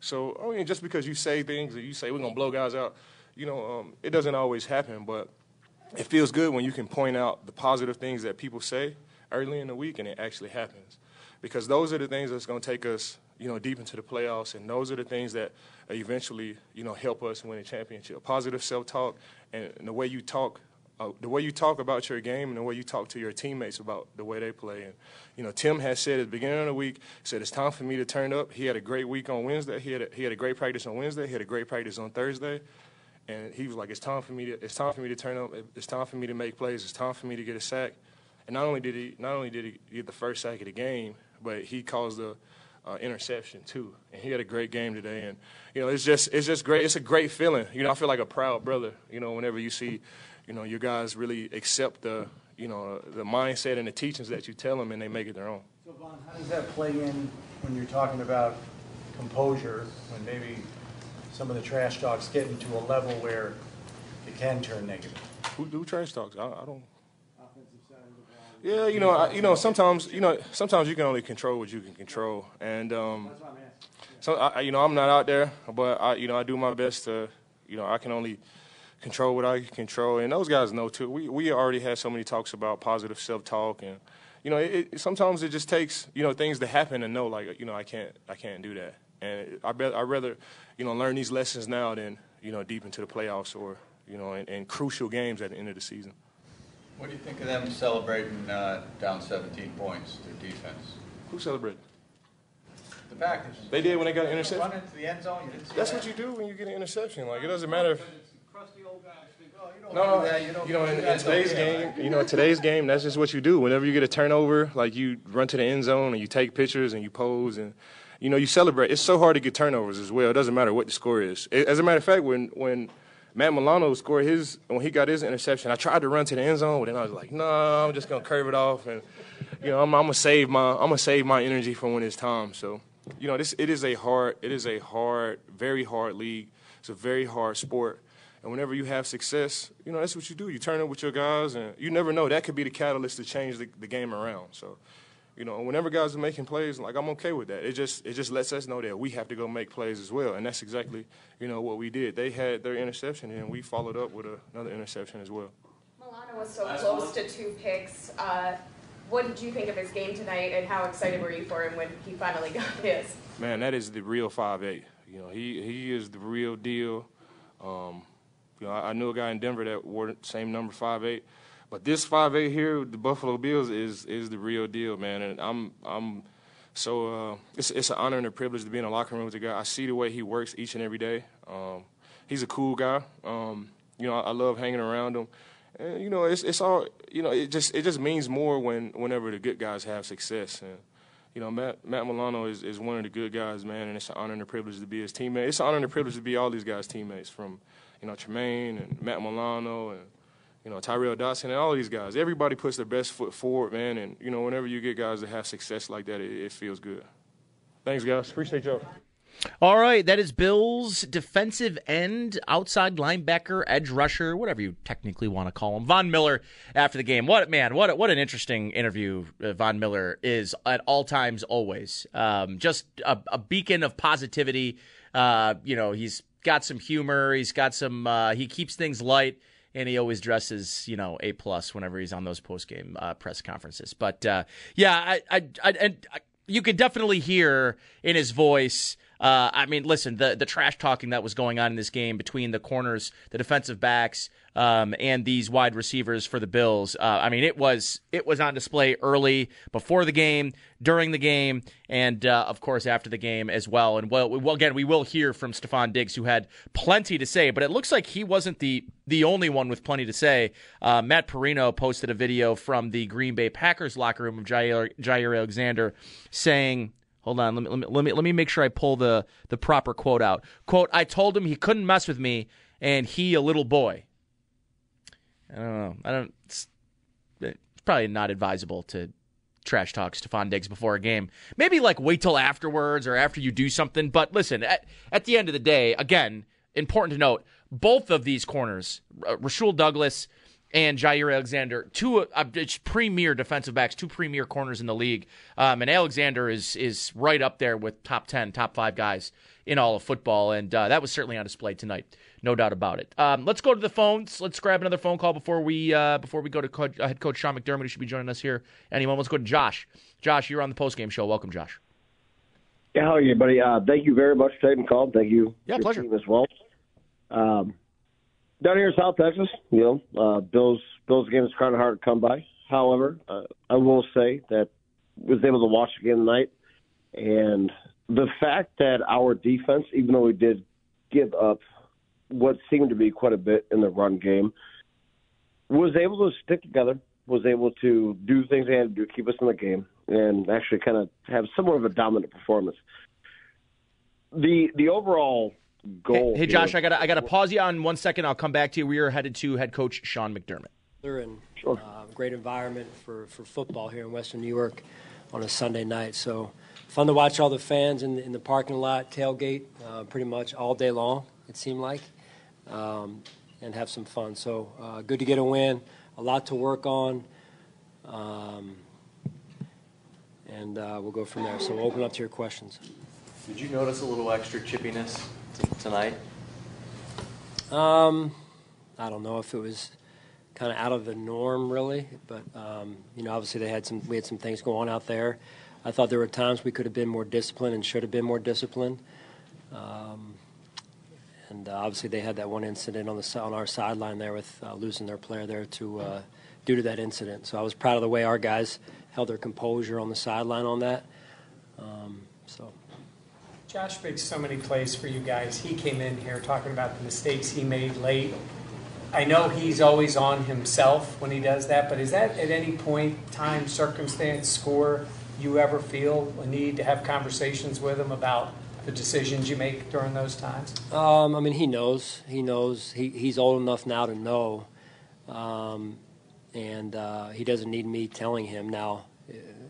So I mean, just because you say things and you say we're gonna blow guys out, you know, um, it doesn't always happen. But it feels good when you can point out the positive things that people say early in the week and it actually happens, because those are the things that's gonna take us, you know, deep into the playoffs, and those are the things that eventually, you know, help us win a championship. Positive self-talk and the way you talk uh, the way you talk about your game and the way you talk to your teammates about the way they play. And you know, Tim has said at the beginning of the week, said it's time for me to turn up. He had a great week on Wednesday. He had a, he had a great practice on Wednesday. He had a great practice on Thursday. And he was like, "It's time for me to. It's time for me to turn up. It's time for me to make plays. It's time for me to get a sack." And not only did he, not only did he get the first sack of the game, but he caused the uh, interception too. And he had a great game today. And you know, it's just, it's just great. It's a great feeling. You know, I feel like a proud brother. You know, whenever you see you know, your guys really accept the, you know, the mindset and the teachings that you tell them, and they make it their own. So, Von, how does that play in when you're talking about composure, when maybe some of the trash talks get into a level where it can turn negative? Who do trash talks? I, I don't. Yeah, you know, I, you know, sometimes, you know, sometimes you can only control what you can control, and um, so I, you know, I'm not out there, but I, you know, I do my best to, you know, I can only control what I can control, and those guys know too. We we already had so many talks about positive self-talk, and you know, it, it, sometimes it just takes you know things to happen to know like you know I can't I can't do that, and I bet I rather you know learn these lessons now than you know deep into the playoffs or you know in, in crucial games at the end of the season. What do you think of them celebrating uh, down 17 points, their defense? Who celebrated? The Packers. They did when they got an interception. Run into the end zone. You didn't see That's that? what you do when you get an interception. Like it doesn't matter if don't No, that. You don't you know, in, in today's game, you know, today's game, that's just what you do. Whenever you get a turnover, like you run to the end zone and you take pictures and you pose and, you know, you celebrate. It's so hard to get turnovers as well. It doesn't matter what the score is. As a matter of fact, when when Matt Milano scored his, when he got his interception, I tried to run to the end zone, but then I was like, no, I'm just gonna curve it off, and you know, I'm, I'm gonna save my, I'm gonna save my energy for when it's time. So, you know, this it is a hard, it is a hard, very hard league. It's a very hard sport. And whenever you have success, you know, that's what you do. You turn it with your guys, and you never know. That could be the catalyst to change the, the game around. So, you know, whenever guys are making plays, like I'm okay with that. It just it just lets us know that we have to go make plays as well, and that's exactly you know what we did. They had their interception, and we followed up with a, another interception as well. Milano was so close to two picks. Uh, what did you think of his game tonight, and how excited were you for him when he finally got his? Man, that is the real five eight. You know, he he is the real deal. Um, you know, I, I knew a guy in Denver that wore the same number five eight, but this five eight here, the Buffalo Bills, is is the real deal, man. And I'm I'm so uh, it's it's an honor and a privilege to be in a locker room with a guy. I see the way he works each and every day. Um, he's a cool guy. Um, you know, I, I love hanging around him. And you know, it's it's all you know. It just it just means more when whenever the good guys have success. And you know, Matt Matt Milano is, is one of the good guys, man, and it's an honor and a privilege to be his teammate. It's an honor and a privilege to be all these guys' teammates, from you know Tremaine and Matt Milano and you know Tyrel Dodson and all these guys. Everybody puts their best foot forward, man, and you know whenever you get guys that have success like that, it, it feels good. Thanks, guys. Appreciate y'all. All right, that is Bills defensive end, outside linebacker, edge rusher, whatever you technically want to call him. Von Miller after the game. What man, what what an interesting interview uh, Von Miller is at all times, always. Um, just a, a beacon of positivity. Uh, you know, he's got some humor. He's got some. Uh, he keeps things light. And he always dresses, you know, a plus whenever he's on those post game uh, press conferences. But uh, yeah, I, I, I, and I, you could definitely hear in his voice. Uh, I mean, listen, the the trash talking that was going on in this game between the corners, the defensive backs, um, and these wide receivers for the Bills. Uh, I mean, it was it was on display early, before the game, during the game, and uh, of course after the game as well. And well, well, again, we will hear from Stefon Diggs, who had plenty to say, but it looks like he wasn't the the only one with plenty to say. Uh, Matt Parrino posted a video from the Green Bay Packers locker room of Jaire, Jaire Alexander saying. Hold on, let me, let me let me let me make sure I pull the the proper quote out. Quote: I told him he couldn't mess with me, and he a little boy. I don't know. I don't. It's, it's probably not advisable to trash talk Stefon Diggs before a game. Maybe like wait till afterwards or after you do something. But listen, at, at the end of the day, again, important to note, both of these corners, Rasul Douglas and Jaire Alexander, two uh, premier defensive backs, two premier corners in the league. Um, and Alexander is is right up there with top ten, top five guys in all of football, and uh, that was certainly on display tonight, no doubt about it. Um, let's go to the phones. Let's grab another phone call before we uh, before we go to coach, uh, head coach Sean McDermott, who should be joining us here. Anyone? Let's go to Josh. Josh, you're on the post game show. Welcome, Josh. Yeah, how are you, buddy? Uh, thank you very much for taking the call. Thank you. Yeah, pleasure. as well. Um, down here in South Texas, you know, uh, Bills Bills game is kind of hard to come by. However, uh, I will say that was able to watch the game tonight, and the fact that our defense, even though we did give up what seemed to be quite a bit in the run game, was able to stick together, was able to do things they had to do, keep us in the game, and actually kind of have somewhat of a dominant performance. The the overall goal. Hey, hey Josh, I got I got to pause you on one second. I'll come back to you. We are headed to head coach Sean McDermott. They're in uh, great environment for, for football here in Western New York on a Sunday night. So fun to watch all the fans in, in the parking lot, tailgate, uh, pretty much all day long. It seemed like, um, and have some fun. So uh, good to get a win. A lot to work on. Um, and uh, we'll go from there. So we'll open up to your questions. Did you notice a little extra chippiness t- tonight? Um, I don't know if it was kind of out of the norm, really, but um, you know, obviously they had some we had some things going on out there. I thought there were times we could have been more disciplined and should have been more disciplined. Um, and uh, obviously they had that one incident on the on our sideline there with uh, losing their player there to uh, due to that incident. So I was proud of the way our guys held their composure on the sideline on that. Um, so. Josh makes so many plays for you guys. He came in here talking about the mistakes he made late. I know he's always on himself when he does that, but is that at any point, time, circumstance, score, you ever feel a need to have conversations with him about the decisions you make during those times? Um, I mean, he knows. He knows. He, he's old enough now to know. Um, and uh, he doesn't need me telling him now.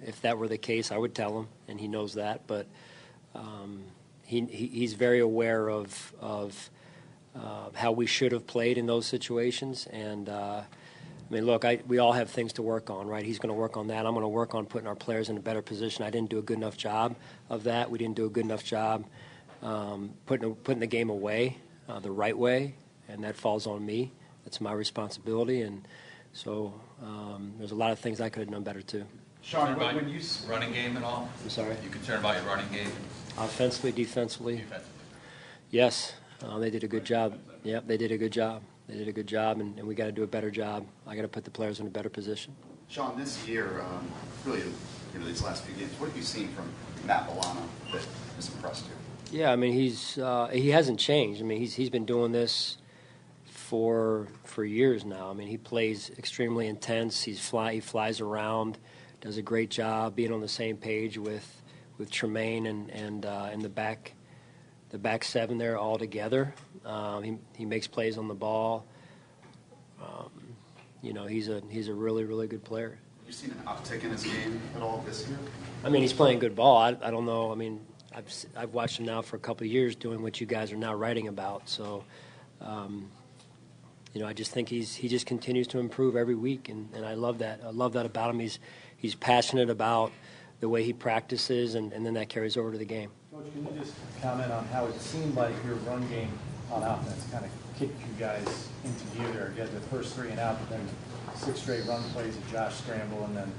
If that were the case, I would tell him, and he knows that. But um, he, he, he's very aware of of uh, how we should have played in those situations. And uh, I mean, look, I, we all have things to work on, right? He's going to work on that. I'm going to work on putting our players in a better position. I didn't do a good enough job of that. We didn't do a good enough job um, putting putting the game away uh, the right way, and that falls on me. That's my responsibility, and so um, there's a lot of things I could have done better too. Sean, when, when you running game at all? I'm sorry. You concerned about your running game? Offensively, defensively. Yes, uh, they did a good job. Yep, they did a good job. They did a good job, and, and we got to do a better job. I got to put the players in a better position. Sean, this year, um, really, you know, these last few games, what have you seen from Matt Milano that has impressed you? Yeah, I mean, he's uh, he hasn't changed. I mean, he's he's been doing this for for years now. I mean, he plays extremely intense. He's fly he flies around, does a great job being on the same page with with Tremaine and and uh, in the back the back seven there all together. Um, he he makes plays on the ball. Um, you know, he's a he's a really really good player. Have you seen an uptick in his game at all this year? I mean, he's playing good ball. I, I don't know. I mean, I've I've watched him now for a couple of years doing what you guys are now writing about. So, um, you know, I just think he's he just continues to improve every week, and, and I love that. I love that about him. He's he's passionate about the way he practices, and, and then that carries over to the game. Coach, can you just comment on how it seemed like your run game on offense kind of kicked you guys into gear there? You had the first three and out, but then six straight run plays of Josh Scramble, and then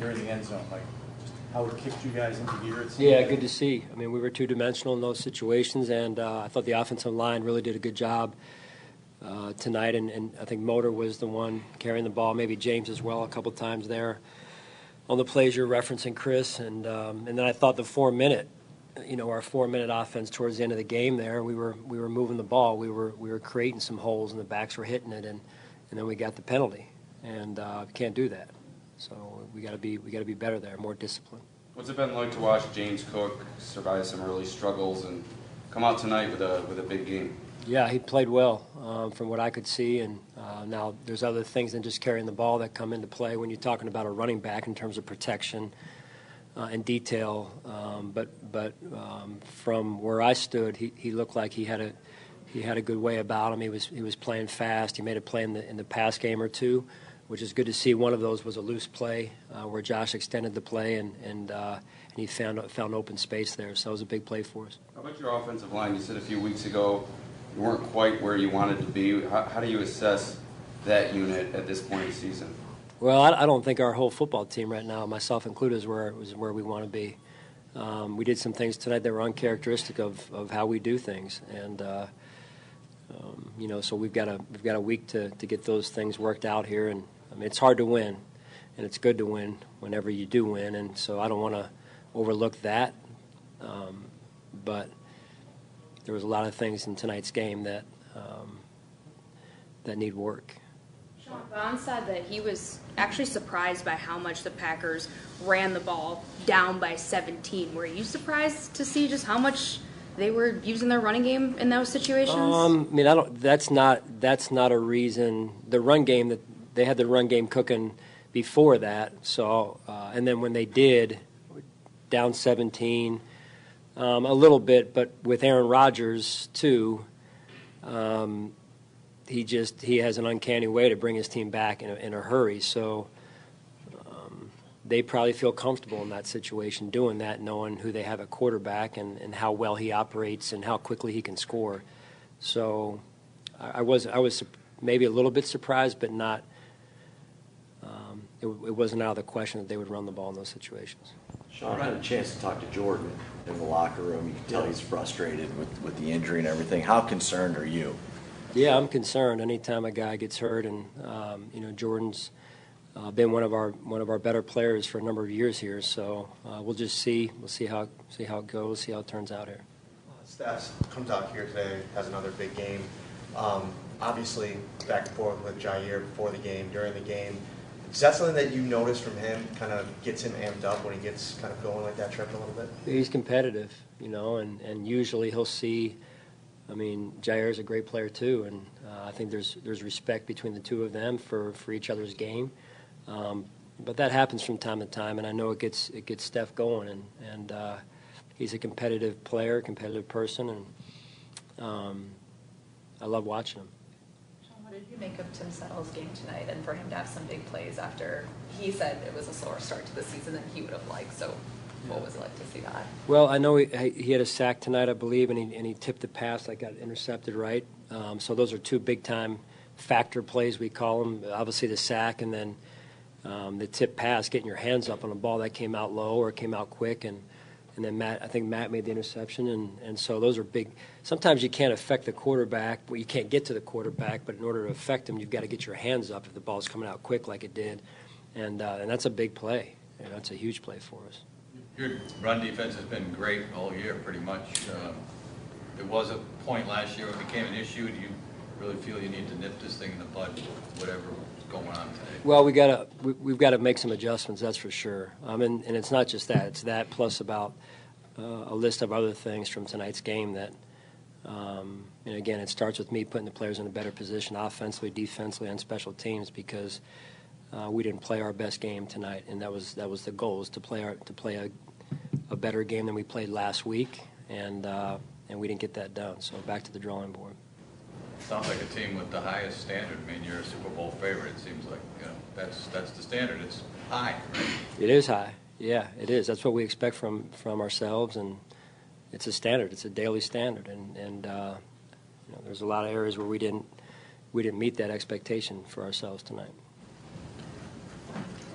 you're in the end zone. Like, how it kicked you guys into gear? It Yeah, like. good to see. I mean, we were two dimensional in those situations, and uh, I thought the offensive line really did a good job uh, tonight. And, and I think Motor was the one carrying the ball, maybe James as well, a couple times there on the plays you're referencing, Chris. And um, and then I thought the four minute, you know, our four minute offense towards the end of the game there, we were we were moving the ball, we were we were creating some holes, and the backs were hitting it, and and then we got the penalty, and uh, can't do that. So we got to be we got to be better there, more disciplined. What's it been like to watch James Cook survive some early struggles and come out tonight with a with a big game? Yeah, he played well um, from what I could see, and Uh, now, there's other things than just carrying the ball that come into play when you're talking about a running back in terms of protection uh, and detail. Um, but but um, from where I stood, he, he looked like he had a he had a good way about him. He was he was playing fast. He made a play in the in the pass game or two, which is good to see. One of those was a loose play uh, where Josh extended the play and and, uh, and he found found open space there. So it was a big play for us. How about your offensive line? You said a few weeks ago you weren't quite where you wanted to be. How, how do you assess that unit at this point in the season? Well, I, I, don't think our whole football team right now, myself included, is where is where we want to be. Um, we did some things tonight that were uncharacteristic of, of how we do things, and uh, um, you know, so we've got a we've got a week to, to get those things worked out here. And I mean, it's hard to win, and it's good to win whenever you do win. And so I don't want to overlook that, um, but there was a lot of things in tonight's game that um, that need work. Von said that he was actually surprised by how much the Packers ran the ball down by 17. Were you surprised to see just how much they were using their running game in those situations? Um, I mean, I don't. That's not. That's not a reason. The run game that they had the run game cooking before that. So, uh, and then when they did, down 17, um, a little bit, but with Aaron Rodgers too. Um, he just he has an uncanny way to bring his team back in a, in a hurry. So um, they probably feel comfortable in that situation, doing that, knowing who they have at quarterback and, and how well he operates and how quickly he can score. So I, I was I was maybe a little bit surprised, but not. Um, it, it wasn't out of the question that they would run the ball in those situations. Sean, I had a chance to talk to Jordan in the locker room. You can tell he's frustrated with, with the injury and everything. How concerned are you? Yeah, I'm concerned. Anytime a guy gets hurt, and um, you know Jordan's uh, been one of our one of our better players for a number of years here. So uh, we'll just see. We'll see how see how it goes. See how it turns out here. Stats comes out here today, has another big game. Um, obviously, back and forth with Jaire before the game, during the game. Is that something that you notice from him? Kind of gets him amped up when he gets kind of going like that, tripping a little bit. He's competitive, you know, and and usually he'll see I mean, Jaire is a great player too, and uh, I think there's there's respect between the two of them for, for each other's game. Um, but that happens from time to time, and I know it gets it gets Steph going, and and uh, he's a competitive player, competitive person, and um, I love watching him. Sean, what did you make of Tim Settle's game tonight, and for him to have some big plays after he said it was a slower start to the season than he would have liked? So what was it like to see that? Well, I know he, he had a sack tonight, I believe, and he, and he tipped the pass that got intercepted right. Um, so those are two big time factor plays, we call them. Obviously, the sack and then um, the tip pass, getting your hands up on a ball that came out low or came out quick. And, and then Matt, I think Matt made the interception. And, and so those are big. Sometimes you can't affect the quarterback. Well, you can't get to the quarterback, but in order to affect him, you've got to get your hands up if the ball's coming out quick like it did. And, uh, and that's a big play. And that's a huge play for us. Your run defense has been great all year, pretty much. Um, it was a point last year, it became an issue. Do you really feel you need to nip this thing in the bud, whatever was going on today? Well, we gotta we, we've got to make some adjustments. That's for sure. Um, and, and it's not just that; it's that plus about uh, a list of other things from tonight's game that. Um, and again, it starts with me putting the players in a better position, offensively, defensively, on special teams, because uh, we didn't play our best game tonight, and that was that was the goal: is to play our to play a, a better game than we played last week, and uh, and we didn't get that done. So back to the drawing board. Sounds like a team with the highest standard. I mean, you're a Super Bowl favorite. It seems like you know that's that's the standard. It's high, right? It is high. Yeah, it is. That's what we expect from from ourselves, and it's a standard. It's a daily standard, and and uh, you know, there's a lot of areas where we didn't we didn't meet that expectation for ourselves tonight.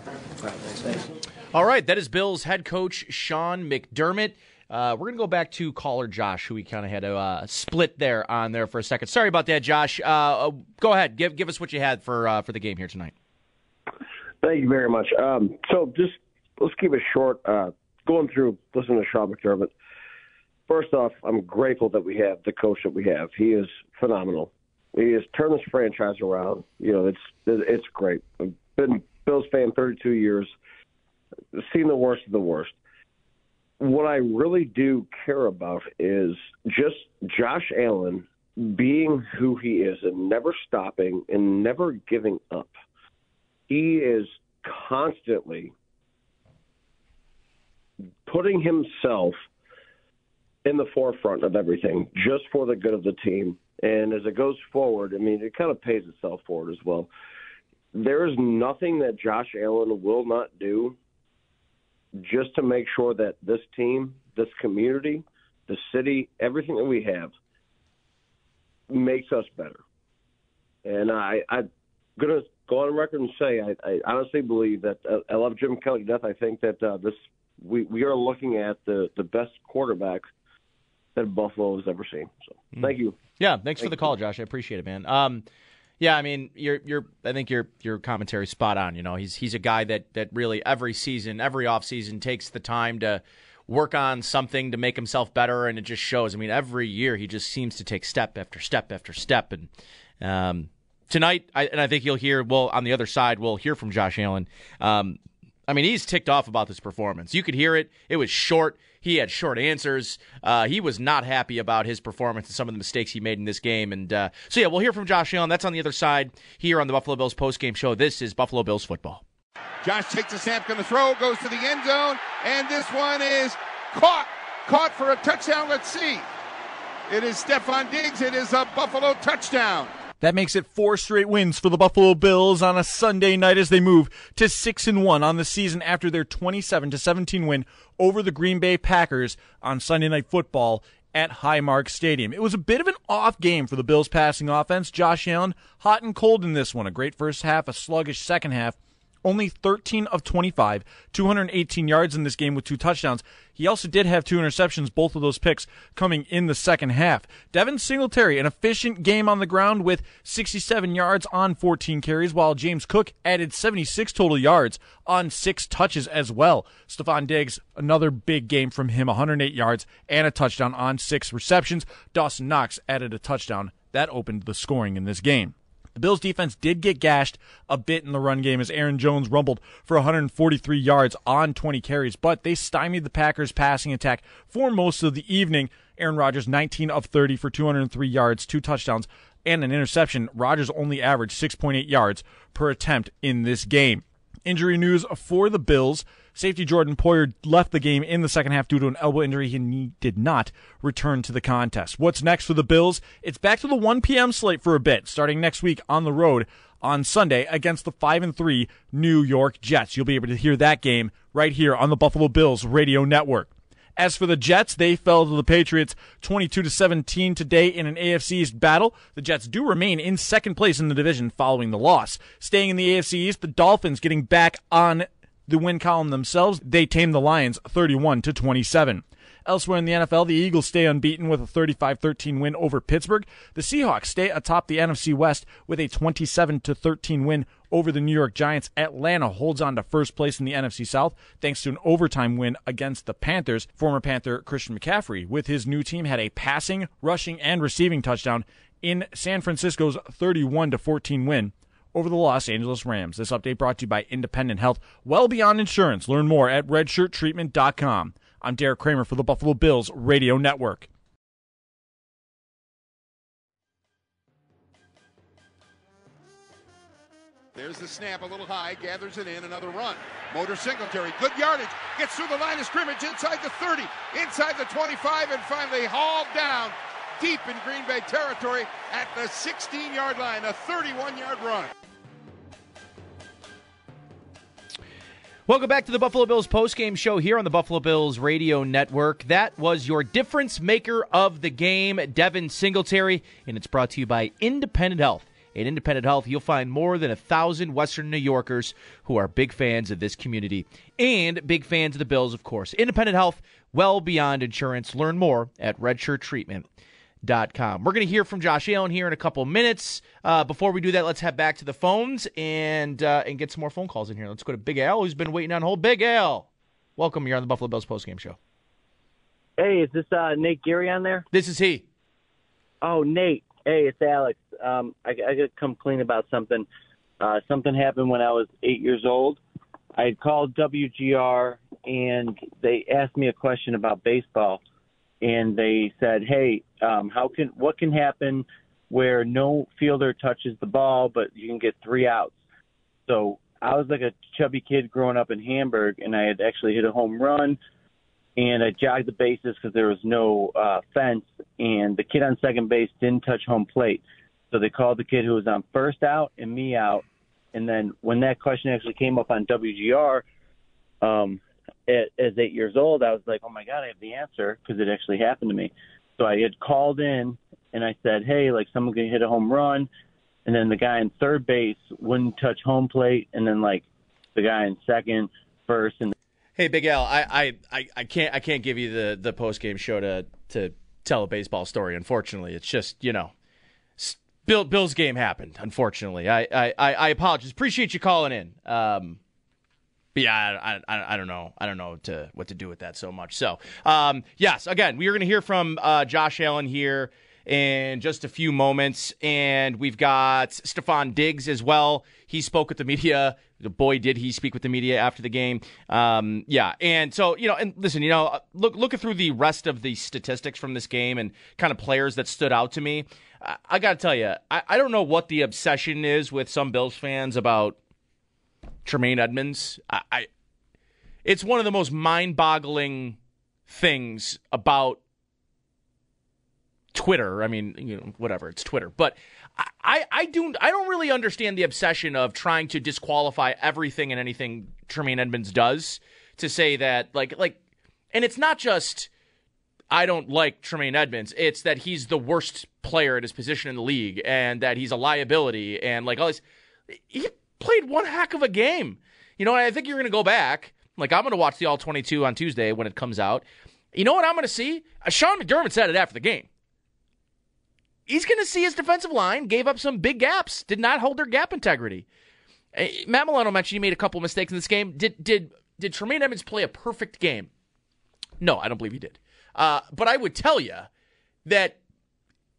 All right, thanks. All right, that is Bills head coach Sean McDermott. Uh, we're going to go back to caller Josh, who we kind of had a uh, split there on there for a second. Sorry about that, Josh. Uh, uh, go ahead, give give us what you had for uh, for the game here tonight. Thank you very much. Um, so just let's keep it short. Uh, going through listening to Sean McDermott. First off, I'm grateful that we have the coach that we have. He is phenomenal. He has turned this franchise around. You know, it's it's great. I've been Bills fan 32 years, seen the worst of the worst. What I really do care about is just Josh Allen being who he is and never stopping and never giving up. He is constantly putting himself in the forefront of everything just for the good of the team. And as it goes forward, I mean, it kind of pays itself forward as well. There is nothing that Josh Allen will not do just to make sure that this team, this community, the city, everything that we have makes us better. And I, I'm going to go on record and say I, I honestly believe that uh, I love Jim Kelly to death. I think that uh, this we, we are looking at the, the best quarterback that Buffalo has ever seen. So thank you. Yeah, thanks for the call, Josh. I appreciate it, man. Um, yeah, I mean, you're you're. I think your your commentary spot on. You know, he's he's a guy that that really every season, every off season, takes the time to work on something to make himself better, and it just shows. I mean, every year he just seems to take step after step after step, and um, tonight, I, and I think you'll hear. Well, on the other side, we'll hear from Josh Allen. Um, I mean, he's ticked off about this performance. You could hear it. It was short. He had short answers. Uh, he was not happy about his performance and some of the mistakes he made in this game. And uh, so, yeah, we'll hear from Josh Allen. That's on the other side here on the Buffalo Bills postgame show. This is Buffalo Bills football. Josh takes a snap, going to throw, goes to the end zone, and this one is caught. Caught for a touchdown. Let's see. It is Stefon Diggs. It is a Buffalo touchdown. That makes it four straight wins for the Buffalo Bills on a Sunday night as they move to 6 and 1 on the season after their 27 to 17 win over the Green Bay Packers on Sunday Night Football at Highmark Stadium. It was a bit of an off game for the Bills passing offense. Josh Allen hot and cold in this one. A great first half, a sluggish second half only 13 of 25, 218 yards in this game with two touchdowns. He also did have two interceptions, both of those picks coming in the second half. Devin Singletary, an efficient game on the ground with 67 yards on 14 carries, while James Cook added 76 total yards on six touches as well. Stefon Diggs, another big game from him, 108 yards and a touchdown on six receptions. Dawson Knox added a touchdown. That opened the scoring in this game. The Bills defense did get gashed a bit in the run game as Aaron Jones rumbled for 143 yards on 20 carries, but they stymied the Packers' passing attack for most of the evening. Aaron Rodgers 19 of 30 for 203 yards, two touchdowns, and an interception. Rodgers only averaged 6.8 yards per attempt in this game. Injury news for the Bills. Safety Jordan Poyer left the game in the second half due to an elbow injury. He did not return to the contest. What's next for the Bills? It's back to the 1 p.m. slate for a bit, starting next week on the road on Sunday against the 5 and 3 New York Jets. You'll be able to hear that game right here on the Buffalo Bills radio network. As for the Jets, they fell to the Patriots 22 to 17 today in an AFC East battle. The Jets do remain in second place in the division following the loss. Staying in the AFC East, the Dolphins getting back on the win column themselves, they tame the Lions 31 to 27. Elsewhere in the NFL, the Eagles stay unbeaten with a 35-13 win over Pittsburgh. The Seahawks stay atop the NFC West with a 27 13 win over the New York Giants. Atlanta holds on to first place in the NFC South thanks to an overtime win against the Panthers. Former Panther Christian McCaffrey with his new team had a passing, rushing, and receiving touchdown in San Francisco's 31 14 win over the Los Angeles Rams. This update brought to you by Independent Health, well beyond insurance. Learn more at redshirttreatment.com. I'm Derek Kramer for the Buffalo Bills Radio Network. There's the snap a little high, gathers it in, another run. Motor Singletary, good yardage, gets through the line of scrimmage, inside the 30, inside the 25, and finally hauled down deep in Green Bay territory at the 16 yard line, a 31 yard run. Welcome back to the Buffalo Bills postgame show here on the Buffalo Bills radio network. That was your difference maker of the game, Devin Singletary, and it's brought to you by Independent Health. At Independent Health, you'll find more than a thousand Western New Yorkers who are big fans of this community and big fans of the Bills, of course. Independent Health, well beyond insurance. Learn more at redshirttreatment.com. We're going to hear from Josh Allen here in a couple minutes. Uh, before we do that, let's head back to the phones and uh, and get some more phone calls in here. Let's go to Big Al, who's been waiting on hold. Big Al, welcome. You're on the Buffalo Bills postgame show. Hey, is this uh, Nate Geary on there? This is he. Oh, Nate. Hey, it's Alex. Um, I, I got to come clean about something. Uh, something happened when I was eight years old. I called WGR and they asked me a question about baseball. And they said, "Hey, um, how can what can happen where no fielder touches the ball, but you can get three outs?" So I was like a chubby kid growing up in Hamburg, and I had actually hit a home run, and I jogged the bases because there was no uh, fence, and the kid on second base didn't touch home plate. So they called the kid who was on first out and me out. And then when that question actually came up on WGR, um, at, as eight years old, I was like, oh my God, I have the answer because it actually happened to me. So I had called in and I said, hey, like someone can hit a home run. And then the guy in third base wouldn't touch home plate. And then like the guy in second, first, and Hey, Big Al, I, I, I, can't I can't give you the, the post game show to to tell a baseball story. Unfortunately, it's just you know, Bill Bill's game happened. Unfortunately, I, I, I apologize. Appreciate you calling in. Um, but yeah, I, I, I don't know. I don't know to what to do with that so much. So, um, yes, again, we are going to hear from uh, Josh Allen here in just a few moments, and we've got Stefon Diggs as well. He spoke with the media. The boy did he speak with the media after the game. Um, yeah, and so you know, and listen, you know, look looking through the rest of the statistics from this game and kind of players that stood out to me. I, I got to tell you, I, I don't know what the obsession is with some Bills fans about Tremaine Edmunds. I, I it's one of the most mind-boggling things about Twitter. I mean, you know, whatever, it's Twitter. But I, I do I don't really understand the obsession of trying to disqualify everything and anything Tremaine Edmunds does to say that like like and it's not just I don't like Tremaine Edmunds. It's that he's the worst player at his position in the league and that he's a liability and like all this he played one heck of a game. You know, I think you're going to go back. Like I'm going to watch the All 22 on Tuesday when it comes out. You know what I'm going to see? Uh, Sean McDermott said it after the game. He's going to see his defensive line gave up some big gaps, did not hold their gap integrity. Uh, Matt Milano mentioned he made a couple mistakes in this game. Did did did Tremaine Edmunds play a perfect game? No, I don't believe he did. Uh, but I would tell you that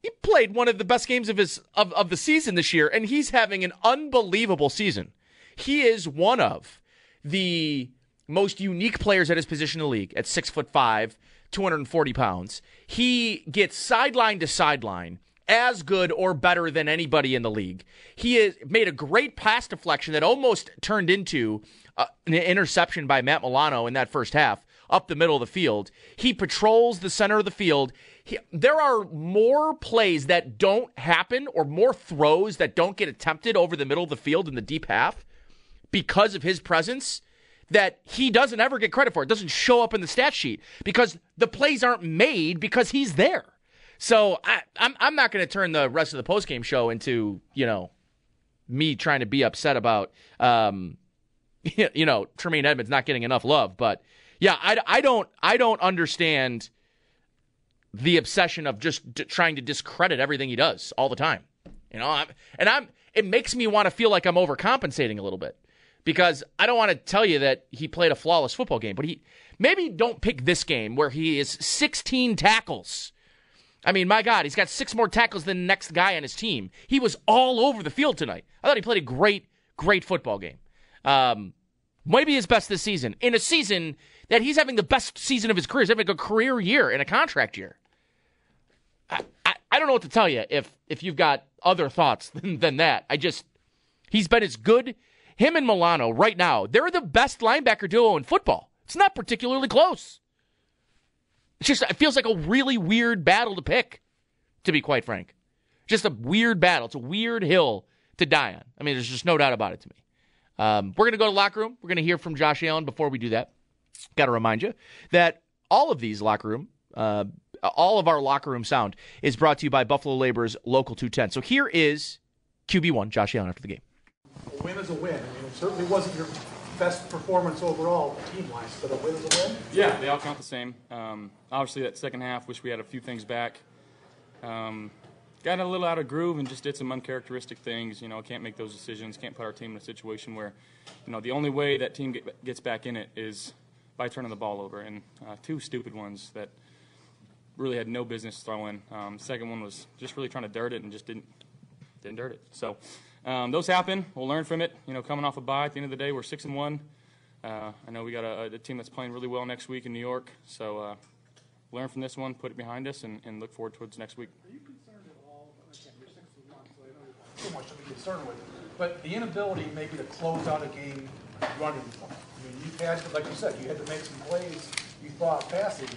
he played one of the best games of his of, of the season this year, and he's having an unbelievable season. He is one of the most unique players at his position in the league at six foot five, 240 pounds. He gets sideline to sideline as good or better than anybody in the league. He has made a great pass deflection that almost turned into uh, an interception by Matt Milano in that first half up the middle of the field. He patrols the center of the field. He, there are more plays that don't happen or more throws that don't get attempted over the middle of the field in the deep half because of his presence that he doesn't ever get credit for. It doesn't show up in the stat sheet because the plays aren't made because he's there. So I, I'm I'm not going to turn the rest of the postgame show into you know me trying to be upset about um you know Tremaine Edmunds not getting enough love, but yeah, I, I don't I don't understand the obsession of just d- trying to discredit everything he does all the time. You know, I'm, and I'm it makes me want to feel like I'm overcompensating a little bit because I don't want to tell you that he played a flawless football game, but he maybe don't pick this game where he is 16 tackles. I mean, my God, he's got six more tackles than the next guy on his team. He was all over the field tonight. I thought he played a great, great football game. Um, maybe his best this season in a season that he's having the best season of his career. He's having a career year in a contract year. I, I, I don't know what to tell you if if you've got other thoughts than, than that. I just he's been as good. Him and Milano right now, they're the best linebacker duo in football. It's not particularly close. It's just it feels like a really weird battle to pick, to be quite frank. Just a weird battle. It's a weird hill to die on. I mean, there's just no doubt about it to me. Um, we're going to go to locker room. We're going to hear from Josh Allen. Before we do that, got to remind you that all of these locker room, uh, all of our locker room sound is brought to you by Buffalo Labor's Local 210. So here is QB1, Josh Allen after the game. A win is a win. I mean, it certainly wasn't your best performance overall, team-wise, but a win is a win. Yeah, they all count the same. Um, obviously, that second half, wish we had a few things back. Um, got a little out of groove and just did some uncharacteristic things. You know, can't make those decisions. Can't put our team in a situation where, you know, the only way that team get, gets back in it is by turning the ball over. And uh, two stupid ones that really had no business throwing. Um, second one was just really trying to dirt it and just didn't didn't dirt it. So um, those happen. We'll learn from it. You know, coming off a bye, at the end of the day, we're six and one. Uh, I know we got a, a, team that's playing really well next week in New York, so uh, learn from this one, put it behind us, and, and look forward towards next week. Are you concerned at all, again, you're six and one, so I know so much to be concerned with, but the inability maybe to close out a game running. I mean, you've had, like you said, you had to make some plays, you thought passing,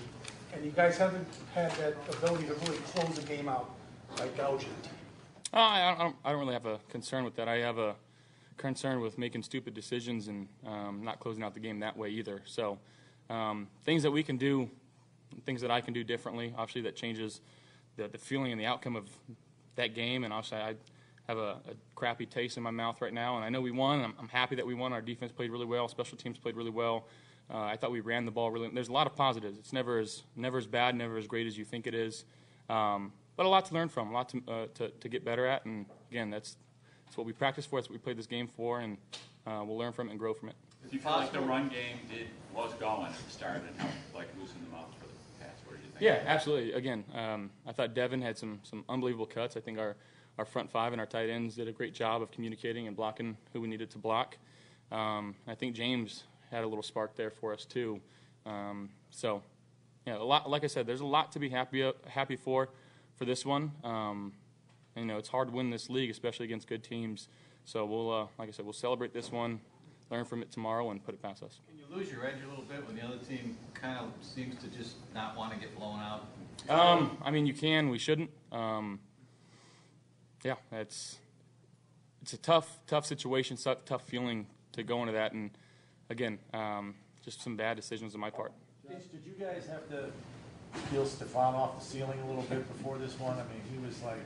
and you guys haven't had that ability to really close a game out by gouging. Uh, I, I, don't, I don't really have a concern with that. I have a concern with making stupid decisions and um, not closing out the game that way either. So, um, things that we can do, things that I can do differently, obviously that changes the, the feeling and the outcome of that game. And obviously, I have a, a crappy taste in my mouth right now. And I know we won. I'm, I'm happy that we won. Our defense played really well. Special teams played really well. Uh, I thought we ran the ball really. There's a lot of positives. It's never as never as bad, never as great as you think it is. Um, but a lot to learn from, a lot to, uh, to, to get better at. And again, that's that's what we practice for. That's what we played this game for, and uh, we'll learn from it and grow from it. Do you feel like the run game did was going at the start and helped like loosen them up for the pass? What did you think? Yeah, absolutely. Again, um, I thought Devin had some some unbelievable cuts. I think our our front five and our tight ends did a great job of communicating and blocking who we needed to block. Um, I think James had a little spark there for us too. Um, so, yeah, a lot. Like I said, there's a lot to be happy happy for for this one. Um, and, you know, it's hard to win this league, especially against good teams. So we'll, uh, like I said, we'll celebrate this one, learn from it tomorrow, and put it past us. Can you lose your edge a little bit when the other team kind of seems to just not want to get blown out? Um, I mean, you can. We shouldn't. Um, yeah, it's it's a tough, tough situation, tough feeling to go into that, and again, um, just some bad decisions on my part. Did you guys have to peel Stefon off the ceiling a little bit before this one? I mean, he was like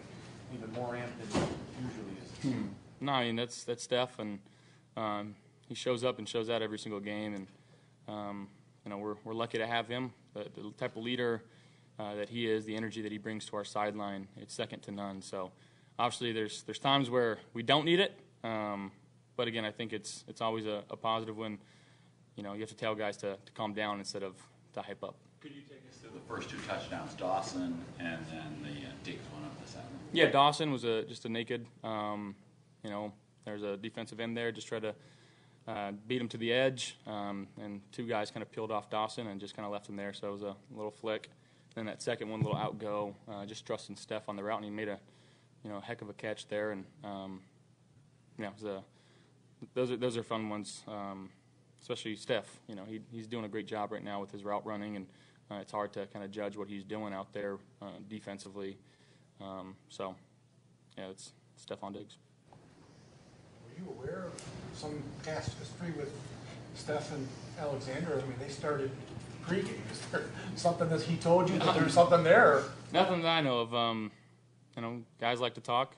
even more amped than he usually is. Hmm. No, I mean that's that's Steph, and um, he shows up and shows out every single game, and um, you know we're we're lucky to have him. The, the type of leader uh, that he is, the energy that he brings to our sideline, it's second to none. So obviously there's there's times where we don't need it, um, but again I think it's it's always a, a, positive when you know you have to tell guys to, to calm down instead of to hype up. Could you take us to the first two touchdowns, Dawson and then the uh, Diggs one up the side? Yeah, Dawson was a just a naked. Um, you know, there's a defensive end there. Just try to uh, beat him to the edge, um, and two guys kind of peeled off Dawson and just kind of left him there. So it was a little flick. Then that second one, little outgo, uh, just trusting Steph on the route, and he made a you know heck of a catch there. And um, yeah, it was a, those are those are fun ones, um, especially Steph. You know, he, he's doing a great job right now with his route running, and uh, it's hard to kind of judge what he's doing out there uh, defensively. Um, so, yeah, it's Stefon Diggs. Were you aware of some past history with Steph and Alexander? I mean, they started pregame. Is there something that he told you that there's something there? Nothing that I know of. Um, you know, guys like to talk.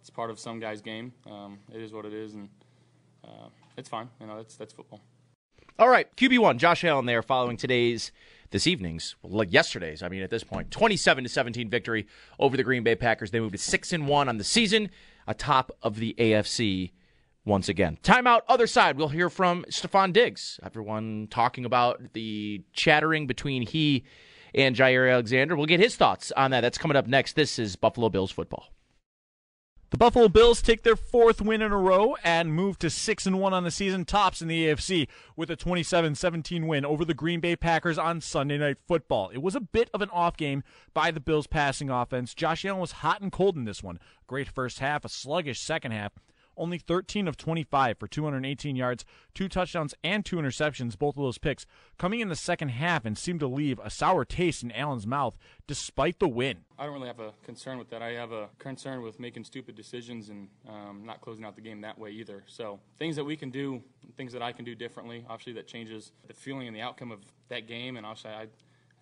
It's part of some guy's game. Um, it is what it is, and uh, it's fine. You know, that's that's football. All right, QB one, Josh Allen there, following today's this evening's, like yesterday's. I mean, at this point, 27 to 17 victory over the Green Bay Packers. They moved to six and one on the season, atop of the AFC once again. Timeout, other side. We'll hear from Stefon Diggs. Everyone talking about the chattering between he and Jaire Alexander. We'll get his thoughts on that. That's coming up next. This is Buffalo Bills football. The Buffalo Bills take their fourth win in a row and move to 6 and 1 on the season, tops in the AFC with a 27-17 win over the Green Bay Packers on Sunday Night Football. It was a bit of an off game by the Bills passing offense. Josh Allen was hot and cold in this one. Great first half, a sluggish second half only 13 of 25 for 218 yards, two touchdowns, and two interceptions, both of those picks coming in the second half and seemed to leave a sour taste in Allen's mouth despite the win. I don't really have a concern with that. I have a concern with making stupid decisions and um, not closing out the game that way either. So things that we can do, things that I can do differently, obviously that changes the feeling and the outcome of that game. And obviously I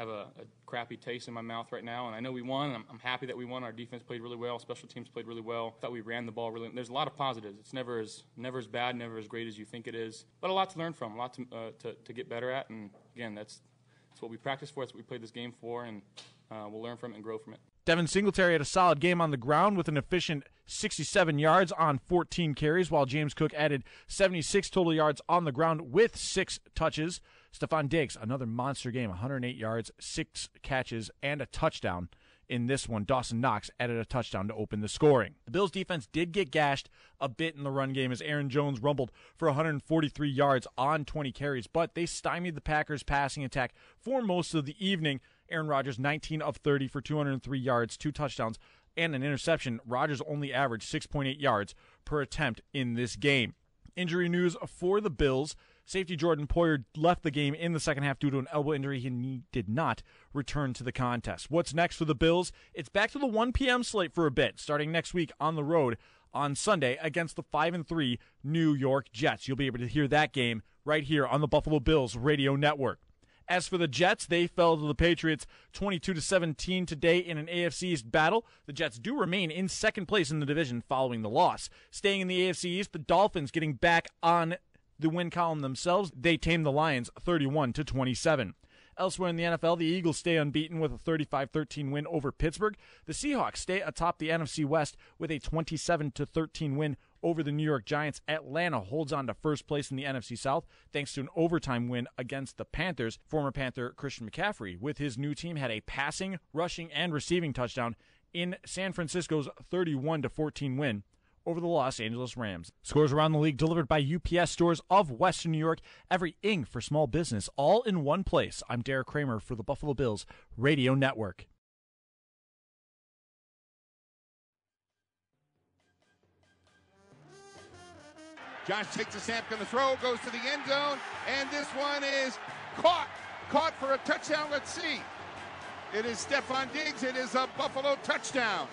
have a, a, crappy taste in my mouth right now. And I know we won. I'm, I'm, happy that we won. Our defense played really well. Special teams played really well. I Thought we ran the ball really. There's a lot of positives. It's never as never as bad, never as great as you think it is. But a lot to learn from, a lot to uh, to, to, get better at. And again, that's that's what we practice for. That's what we played this game for. And uh, we'll learn from it and grow from it. Devin Singletary had a solid game on the ground with an efficient 67 yards on 14 carries, while James Cook added 76 total yards on the ground with six touches. Stefon Diggs, another monster game, 108 yards, six catches, and a touchdown In this one, Dawson Knox added a touchdown to open the scoring. The Bills defense did get gashed a bit in the run game as Aaron Jones rumbled for 143 yards on 20 carries, but they stymied the Packers' passing attack for most of the evening. Aaron Rodgers 19 of 30 for 203 yards, two touchdowns, and an interception. Rodgers only averaged 6.8 yards per attempt in this game. Injury news for the Bills. Safety Jordan Poyer left the game in the second half due to an elbow injury. He did not return to the contest. What's next for the Bills? It's back to the 1 p.m. slate for a bit, starting next week on the road on Sunday against the 5 and 3 New York Jets. You'll be able to hear that game right here on the Buffalo Bills radio network. As for the Jets, they fell to the Patriots 22 to 17 today in an AFC East battle. The Jets do remain in second place in the division following the loss. Staying in the AFC East, the Dolphins getting back on the win column themselves. They tame the Lions 31 to 27. Elsewhere in the NFL, the Eagles stay unbeaten with a 35 13 win over Pittsburgh. The Seahawks stay atop the NFC West with a 27 13 win over the New York Giants. Atlanta holds on to first place in the NFC South thanks to an overtime win against the Panthers. Former Panther Christian McCaffrey, with his new team, had a passing, rushing, and receiving touchdown in San Francisco's 31 14 win over the Los Angeles Rams. Scores around the league delivered by UPS stores of Western New York. Every ing for small business, all in one place. I'm Derek Kramer for the Buffalo Bills Radio Network. Josh takes a snap, going to throw, goes to the end zone, and this one is caught. Caught for a touchdown. Let's see. It is Stefon Diggs. It is a Buffalo touchdown.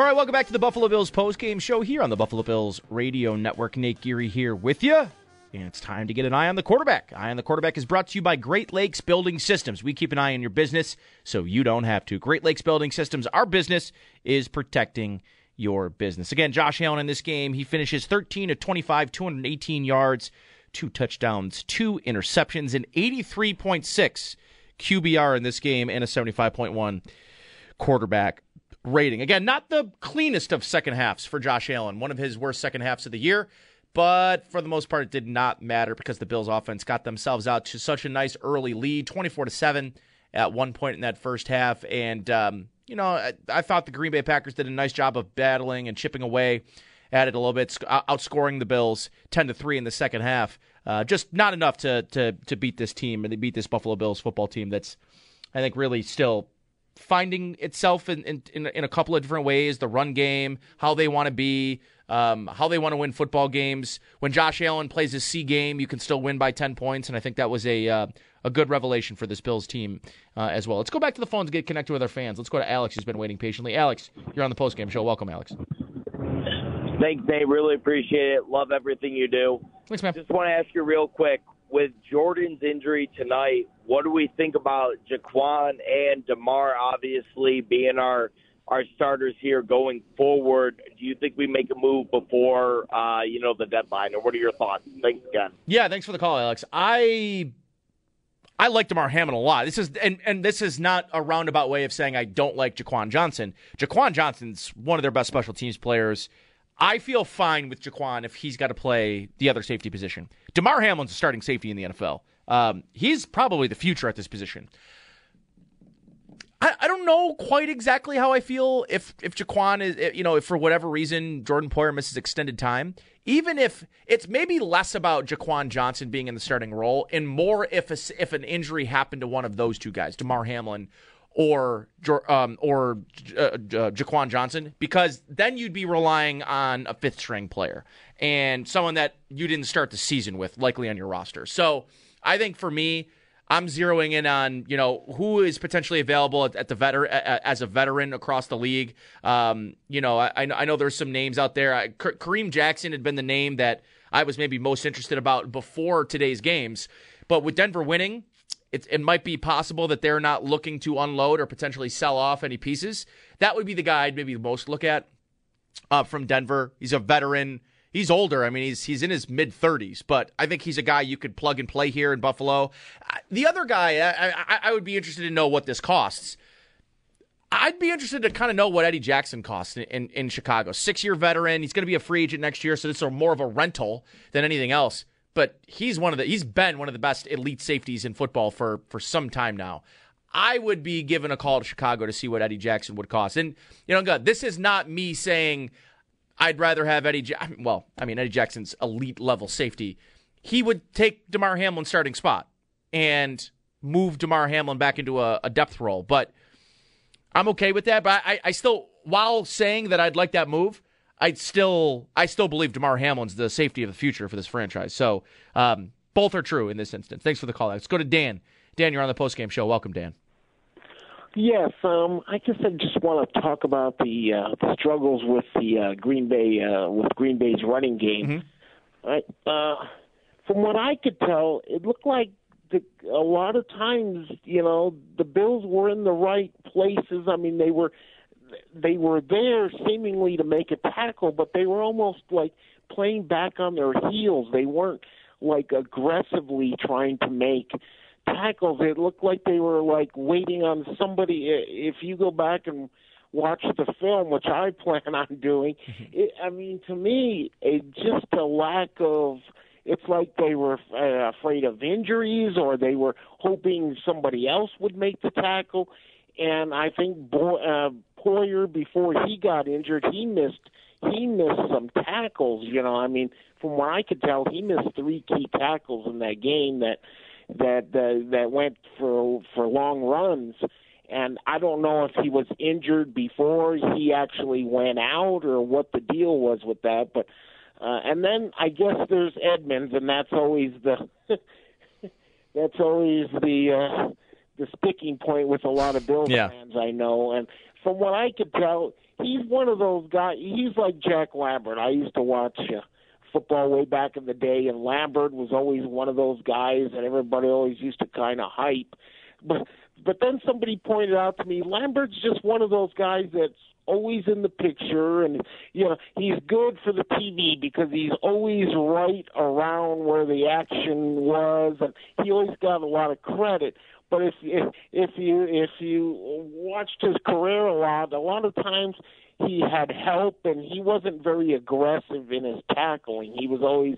All right, welcome back to the Buffalo Bills postgame show here on the Buffalo Bills Radio Network. Nate Geary here with you. And it's time to get an eye on the quarterback. Eye on the quarterback is brought to you by Great Lakes Building Systems. We keep an eye on your business so you don't have to. Great Lakes Building Systems, our business is protecting your business. Again, Josh Allen in this game, he finishes 13 to 25, 218 yards, two touchdowns, two interceptions, an 83.6 QBR in this game, and a 75.1 quarterback rating. Again, not the cleanest of second halves for Josh Allen, one of his worst second halves of the year, but for the most part, it did not matter because the Bills' offense got themselves out to such a nice early lead, 24 to 7 at one point in that first half. And, um, you know, I, I, thought the Green Bay Packers did a nice job of battling and chipping away at it a little bit, outscoring the Bills 10 to 3 in the second half. Uh, just not enough to, to, to beat this team and they beat this Buffalo Bills football team that's, I think, really still finding itself in, in, in, a couple of different ways the run game, how they want to be, um, how they want to win football games. When Josh Allen plays his C game, you can still win by 10 points, and I think that was a uh, a good revelation for this Bills team uh, as well. Let's go back to the phones and get connected with our fans. Let's go to Alex, who's been waiting patiently. Alex, you're on the post game show. Welcome, Alex. Thanks, Dave. Really appreciate it. Love everything you do. Thanks, man. Just want to ask you real quick with Jordan's injury tonight, what do we think about Jaquan and Damar obviously being our our starters here going forward? Do you think we make a move before uh, you know the deadline, or what are your thoughts? Thanks again. Yeah, thanks for the call, Alex. I I like Damar Hamlin a lot. This is and and this is not a roundabout way of saying I don't like Jaquan Johnson. Jaquan Johnson's one of their best special teams players. I feel fine with Jaquan if he's got to play the other safety position. Damar Hamlin's a starting safety in the NFL. Um, he's probably the future at this position. I, I, don't know quite exactly how I feel if if Jaquan is you know if for whatever reason Jordan Poyer misses extended time. Even if it's maybe less about Jaquan Johnson being in the starting role and more if a, if an injury happened to one of those two guys, Damar Hamlin or um, or uh, uh, Jaquan Johnson because then you'd be relying on a fifth string player and someone that you didn't start the season with, likely on your roster. So I think for me, I'm zeroing in on you know who is potentially available at, at the veteran as a veteran across the league. Um, you know, I, I know there's some names out there. I, Kareem Jackson had been the name that I was maybe most interested about before today's games, but with Denver winning, it, it might be possible that they're not looking to unload or potentially sell off any pieces. That would be the guy I'd maybe most look at uh, from Denver. He's a veteran. He's older. I mean, he's he's in his mid 30s, but I think he's a guy you could plug and play here in Buffalo. The other guy, I, I, I would be interested to know what this costs. I'd be interested to kind of know what Eddie Jackson costs in, in, in Chicago. Six year veteran. He's going to be a free agent next year, so this is more of a rental than anything else but he's one of the he's been one of the best elite safeties in football for for some time now. I would be given a call to Chicago to see what Eddie Jackson would cost. And you know, God, this is not me saying I'd rather have Eddie. Ja- well, I mean Eddie Jackson's elite level safety. He would take Damar Hamlin starting spot and move Damar Hamlin back into a, a depth role. But I'm okay with that. But I, I still, while saying that I'd like that move, I still, I still believe Damar Hamlin's the safety of the future for this franchise. So um, both are true in this instance. Thanks for the call. Let's go to Dan. Dan, you're on the postgame show. Welcome, Dan. Yes, um, I guess I just want to talk about the, uh, the struggles with the uh, Green Bay uh, with Green Bay's running game. I, uh, from what I could tell, it looked like the, a lot of times, you know, the Bills were in the right places. I mean, they were they were there seemingly to make a tackle, but they were almost like playing back on their heels. They weren't like aggressively trying to make tackles. It looked like they were like waiting on somebody. If you go back and watch the film, which I plan on doing, it, I mean, to me, it just a lack of. It's like they were uh, afraid of injuries, or they were hoping somebody else would make the tackle. And I think Bo- uh, Poyer, before he got injured, he missed he missed some tackles. You know, I mean, from what I could tell, he missed three key tackles in that game that that uh, that went for for long runs. And I don't know if he was injured before he actually went out or what the deal was with that. But uh, and then I guess there's Edmunds, and that's always the that's always the uh, the sticking point with a lot of Bills Yeah. fans I know. And from what I could tell, he's one of those guys. He's like Jack Lambert. I used to watch. Uh, football way back in the day, and Lambert was always one of those guys that everybody always used to kind of hype. But but then somebody pointed out to me, Lambert's just one of those guys that's always in the picture, and you know he's good for the TV because he's always right around where the action was, and he always got a lot of credit. But if if if you if you watched his career a lot, a lot of times he had help and he wasn't very aggressive in his tackling. He was always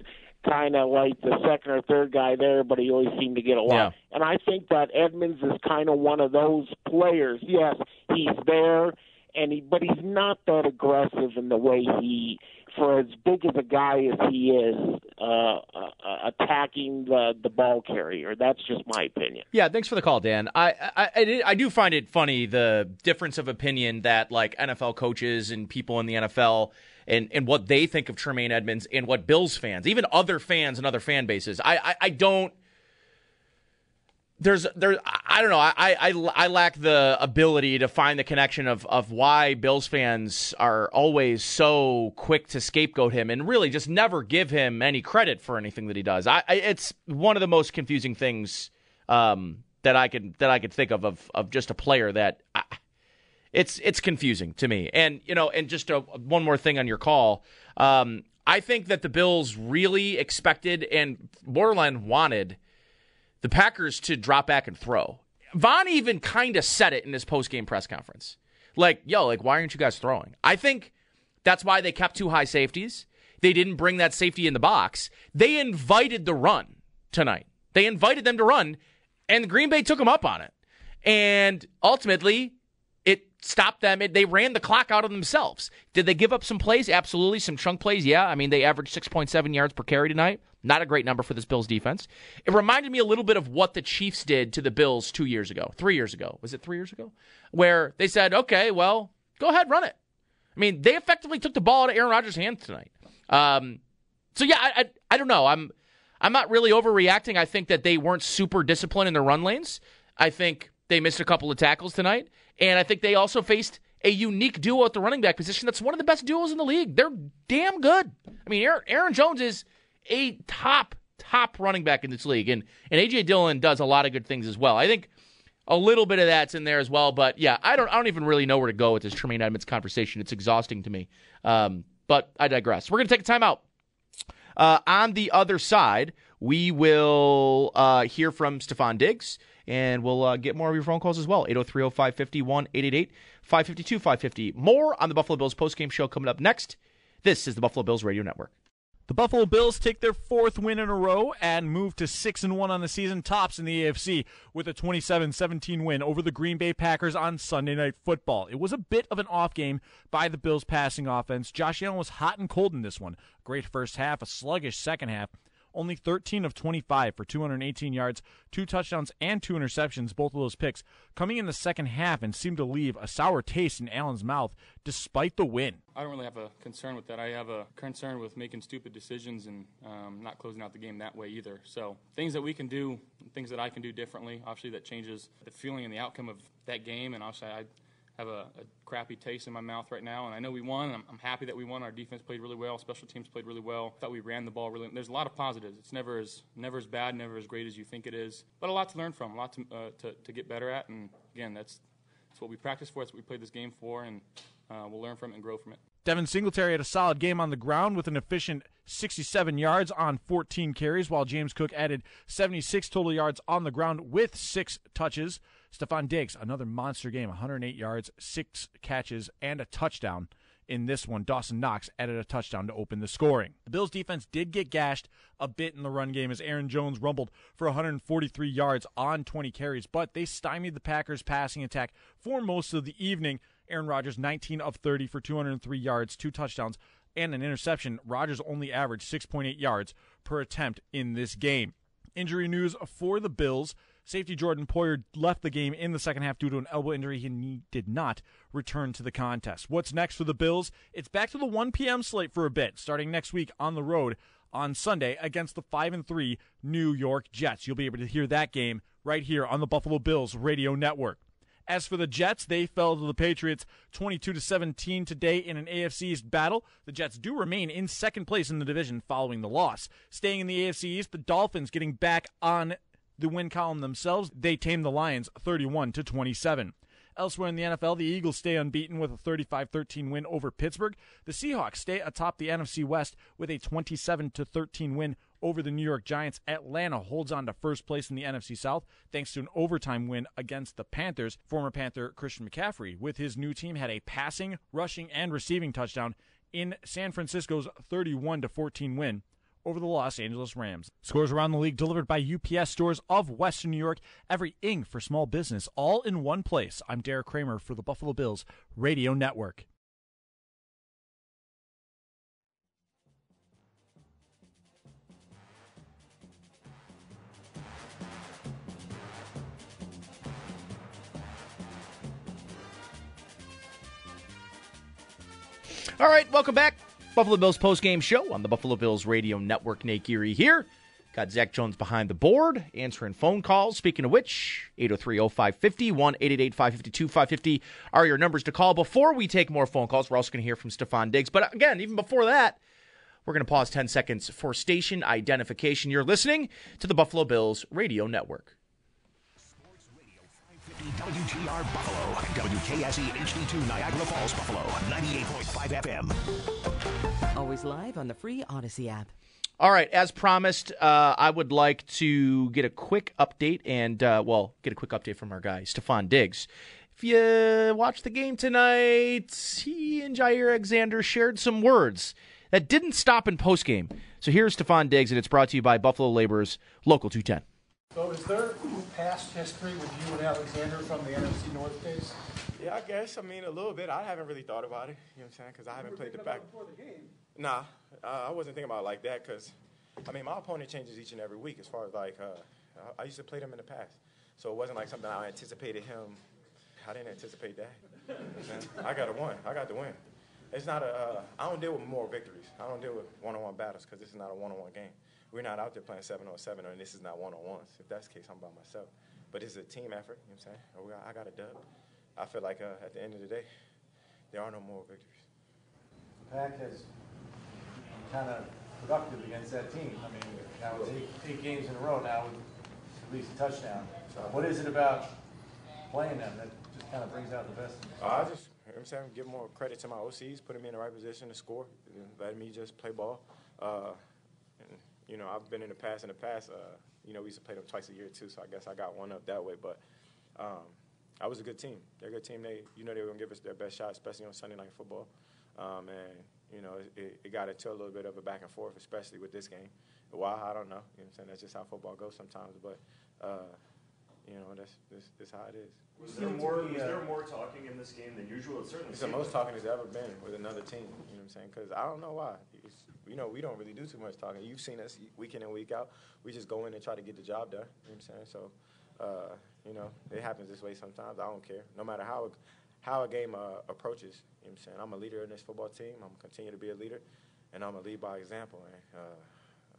kind of like the second or third guy there, but he always seemed to get along. Yeah. And I think that Edmunds is kind of one of those players. Yes, he's there, and he but he's not that aggressive in the way he, for as big of a guy as he is, uh, the the ball carrier. That's just my opinion. Yeah, thanks for the call, Dan. I, I I I do find it funny the difference of opinion that like NFL coaches and people in the NFL and and what they think of Tremaine Edmunds and what Bills fans, even other fans and other fan bases. I I, I don't. There's there I don't know I, I I lack the ability to find the connection of of why Bills fans are always so quick to scapegoat him and really just never give him any credit for anything that he does. I, I it's one of the most confusing things um, that I could that I could think of of of just a player that I, it's it's confusing to me. And you know, and just a, one more thing on your call. Um, I think that the Bills really expected and borderline wanted the Packers to drop back and throw. Von even kind of said it in his post game press conference. Like, yo, like, why aren't you guys throwing? I think that's why they kept two high safeties. They didn't bring that safety in the box. They invited the run tonight. They invited them to run, and Green Bay took them up on it. And ultimately, it stopped them. It, they ran the clock out of themselves. Did they give up some plays? Absolutely. Some chunk plays, yeah. I mean, they averaged 6.7 yards per carry tonight. Not a great number for this Bills defense. It reminded me a little bit of what the Chiefs did to the Bills two years ago, three years ago. Was it three years ago? Where they said, okay, well, go ahead, run it. I mean, they effectively took the ball out of Aaron Rodgers' hands tonight. Um, so yeah, I, I I don't know. I'm I'm not really overreacting. I think that they weren't super disciplined in their run lanes. I think they missed a couple of tackles tonight, and I think they also faced a unique duo at the running back position. That's one of the best duos in the league. They're damn good. I mean, Aaron, Aaron Jones is a top top running back in this league, and and AJ Dillon does a lot of good things as well. I think a little bit of that's in there as well. But yeah, I don't I don't even really know where to go with this Tremaine Edmunds conversation. It's exhausting to me. Um, but I digress. We're gonna take a timeout. Uh, on the other side, we will uh, hear from Stefon Diggs, and we'll uh, get more of your phone calls as well. 803 550 888 552 550. More on the Buffalo Bills postgame show coming up next. This is the Buffalo Bills Radio Network. The Buffalo Bills take their fourth win in a row and move to 6 and 1 on the season, tops in the AFC with a 27-17 win over the Green Bay Packers on Sunday Night Football. It was a bit of an off game by the Bills passing offense. Josh Allen was hot and cold in this one. Great first half, a sluggish second half. Only 13 of 25 for 218 yards, two touchdowns, and two interceptions, both of those picks coming in the second half and seemed to leave a sour taste in Allen's mouth despite the win. I don't really have a concern with that. I have a concern with making stupid decisions and um, not closing out the game that way either. So things that we can do, things that I can do differently, obviously that changes the feeling and the outcome of that game. And obviously I have a, a crappy taste in my mouth right now. And I know we won. I'm, I'm happy that we won. Our defense played really well. Special teams played really well. I Thought we ran the ball really. There's a lot of positives. It's never as never as bad, never as great as you think it is. But a lot to learn from, a lot to uh, to, to get better at. And again, that's that's what we practice for. That's what we played this game for, and uh, we'll learn from it and grow from it. Devin Singletary had a solid game on the ground with an efficient 67 yards on 14 carries, while James Cook added 76 total yards on the ground with six touches. Stefon Diggs, another monster game, 108 yards, six catches, and a touchdown in this one. Dawson Knox added a touchdown to open the scoring. The Bills defense did get gashed a bit in the run game as Aaron Jones rumbled for 143 yards on 20 carries, but they stymied the Packers' passing attack for most of the evening. Aaron Rodgers, 19 of 30 for 203 yards, two touchdowns, and an interception. Rodgers only averaged 6.8 yards per attempt in this game. Injury news for the Bills. Safety Jordan Poyer left the game in the second half due to an elbow injury. He did not return to the contest. What's next for the Bills? It's back to the 1 p.m. slate for a bit, starting next week on the road on Sunday against the 5 and 3 New York Jets. You'll be able to hear that game right here on the Buffalo Bills radio network. As for the Jets, they fell to the Patriots 22 to 17 today in an AFC East battle. The Jets do remain in second place in the division following the loss. Staying in the AFC East, the Dolphins getting back on the win column themselves. They tamed the Lions 31 to 27. Elsewhere in the NFL, the Eagles stay unbeaten with a 35 13 win over Pittsburgh. The Seahawks stay atop the NFC West with a 27 13 win over the New York Giants. Atlanta holds on to first place in the NFC South thanks to an overtime win against the Panthers. Former Panther Christian McCaffrey, with his new team, had a passing, rushing, and receiving touchdown in San Francisco's 31 14 win over the Los Angeles Rams. Scores around the league delivered by UPS stores of Western New York. Every ing for small business, all in one place. I'm Derek Kramer for the Buffalo Bills Radio Network. All right, welcome back. Buffalo Bills post-game show on the Buffalo Bills Radio Network. Nate Geary here. Got Zach Jones behind the board, answering phone calls. Speaking of which, 803-0550, 1-888-552-550 are your numbers to call. Before we take more phone calls, we're also going to hear from Stefon Diggs. But again, even before that, we're going to pause 10 seconds for station identification. You're listening to the Buffalo Bills Radio Network. WGR Buffalo, WKSE HD2 Niagara Falls, Buffalo, 98.5 FM. Always live on the free Audacy app. All right, as promised, uh, I would like to get a quick update and, uh, well, get a quick update from our guy, Stefon Diggs. If you watched the game tonight, he and Jaire Alexander shared some words that didn't stop in postgame. So here's Stefon Diggs, and it's brought to you by Buffalo Laborers, Local 210. So is there past history with you and Alexander from the NFC North days? Yeah, I guess. I mean, a little bit. I haven't really thought about it. You know what I'm saying? Because I haven't played the back. Before the game. Nah, uh, I wasn't thinking about it like that. Because, I mean, my opponent changes each and every week. As far as like, uh, I used to play them in the past, so it wasn't like something I anticipated him. I didn't anticipate that. I got to win. I got to win. It's not a. Uh, I don't deal with moral victories. I don't deal with one-on-one battles because this is not a one-on-one game. We're not out there playing seven on seven, and this is not one-on-ones. If that's the case, I'm by myself. But it's a team effort. You know what I'm saying? I got a dub. I feel like uh, at the end of the day, there are no more victories. The Pack has kind of productive against that team. I mean, now it's eight, eight games in a row now with at least a touchdown. So what is it about playing them that just kind of brings out the best? Uh, I just, you know I'm saying, give more credit to my OCs, put them in the right position to score, letting me just play ball. Uh, you know, I've been in the past. In the past, uh, you know, we used to play them twice a year too. So I guess I got one up that way. But um, I was a good team. They're a good team. They, you know, they were gonna give us their best shot, especially on Sunday night football. Um, and you know, it, it got into a little bit of a back and forth, especially with this game. Why I don't know. You know I'm saying? That's just how football goes sometimes. But uh, you know, that's that's, that's how it is. Was there more? Was there more talking in this game than usual? It certainly It's the seemed most like- talking there's ever been with another team. You know what I'm saying? Because I don't know why. It's, you know, we don't really do too much talking. You've seen us week in and week out. We just go in and try to get the job done. You know what I'm saying? So, uh, you know, it happens this way sometimes. I don't care. No matter how how a game uh, approaches. You know what I'm saying? I'm a leader in this football team. I'm gonna continue to be a leader, and I'm gonna lead by example. And uh,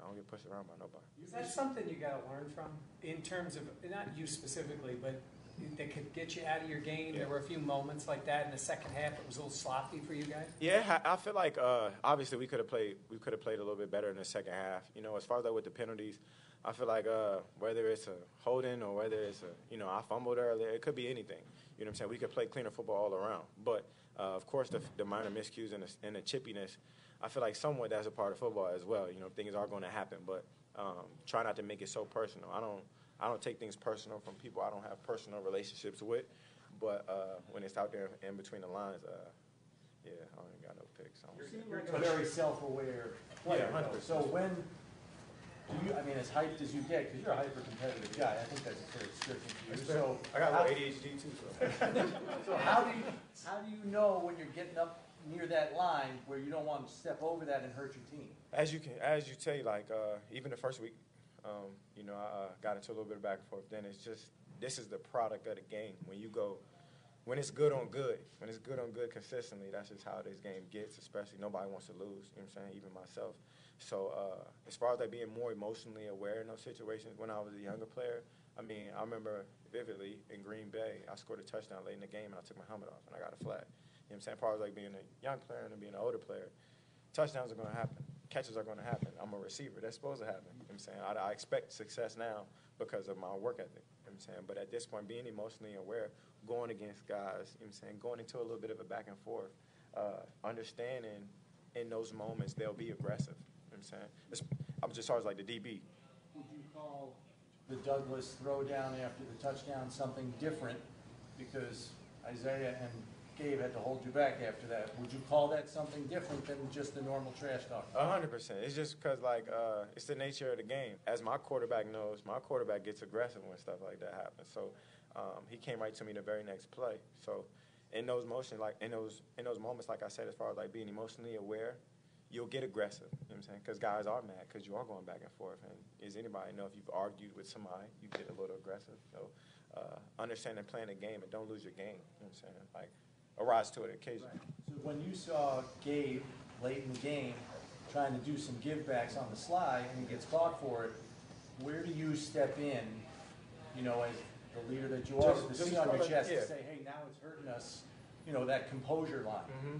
I don't get pushed around by nobody. Is that something you got to learn from in terms of, not you specifically, but that could get you out of your game? There were a few moments like that in the second half. It was a little sloppy for you guys. Yeah, I I feel like uh, obviously we could have played we could have played a little bit better in the second half. You know, as far as like with the penalties, I feel like uh, whether it's a holding or whether it's a you know I fumbled earlier, it could be anything. You know what I'm saying? We could play cleaner football all around. But uh, of course, the, the minor miscues and the, and the chippiness, I feel like somewhat that's a part of football as well. You know, things are going to happen, but um, try not to make it so personal. I don't I don't take things personal from people I don't have personal relationships with. But uh, when it's out there in between the lines, uh, yeah, I don't even got no picks. You're, a very self-aware player. Yeah, though. 100%. So when do you? I mean, as hyped as you get, because you're a hyper-competitive guy. I think that's a fair description for you. So. I got a little ADHD too. So. so how do you how do you know when you're getting up near that line where you don't want to step over that and hurt your team? As you can, as you tell, like uh, even the first week, um, you know, I uh, got into a little bit of back and forth. Then it's just this is the product of the game. When you go, when it's good on good, when it's good on good consistently, that's just how this game gets. Especially nobody wants to lose. You know what I'm saying? Even myself. So uh, as far as like being more emotionally aware in those situations, when I was a younger player, I mean, I remember vividly in Green Bay, I scored a touchdown late in the game and I took my helmet off and I got a flag. Know what I'm saying? Far as like being a young player and being an older player, touchdowns are going to happen. Catches are going to happen. I'm a receiver. That's supposed to happen. You know what I'm saying? I, I expect success now because of my work ethic. You know I'm saying? But at this point, being emotionally aware, going against guys, you know I'm saying? Going into a little bit of a back and forth, uh, understanding in those moments they'll be aggressive. You know I'm saying? It's, I'm just as like the DB. Would you call the Douglas throwdown after the touchdown something different because Isaiah and Gabe had to hold you back after that? Would you call that something different than just the normal trash talk? A hundred percent. It's just because like uh, it's the nature of the game. As my quarterback knows, my quarterback gets aggressive when stuff like that happens. So um, he came right to me the very next play. So in those motions, like in those in those moments, like I said, as far as like being emotionally aware, you'll get aggressive. You know what I'm saying? Because guys are mad because you are going back and forth. And as anybody know, if you've argued with somebody, you get a little aggressive. So uh, understanding playing the game and don't lose your game. You know what I'm saying? Like arise to it occasionally. So when you saw Gabe late in the game trying to do some givebacks on the sly and he gets caught for it, where do you step in, you know, as the leader that you are, Just- with the C on your chest yeah. to say, hey, now it's hurting us, you know, that composure line? hmm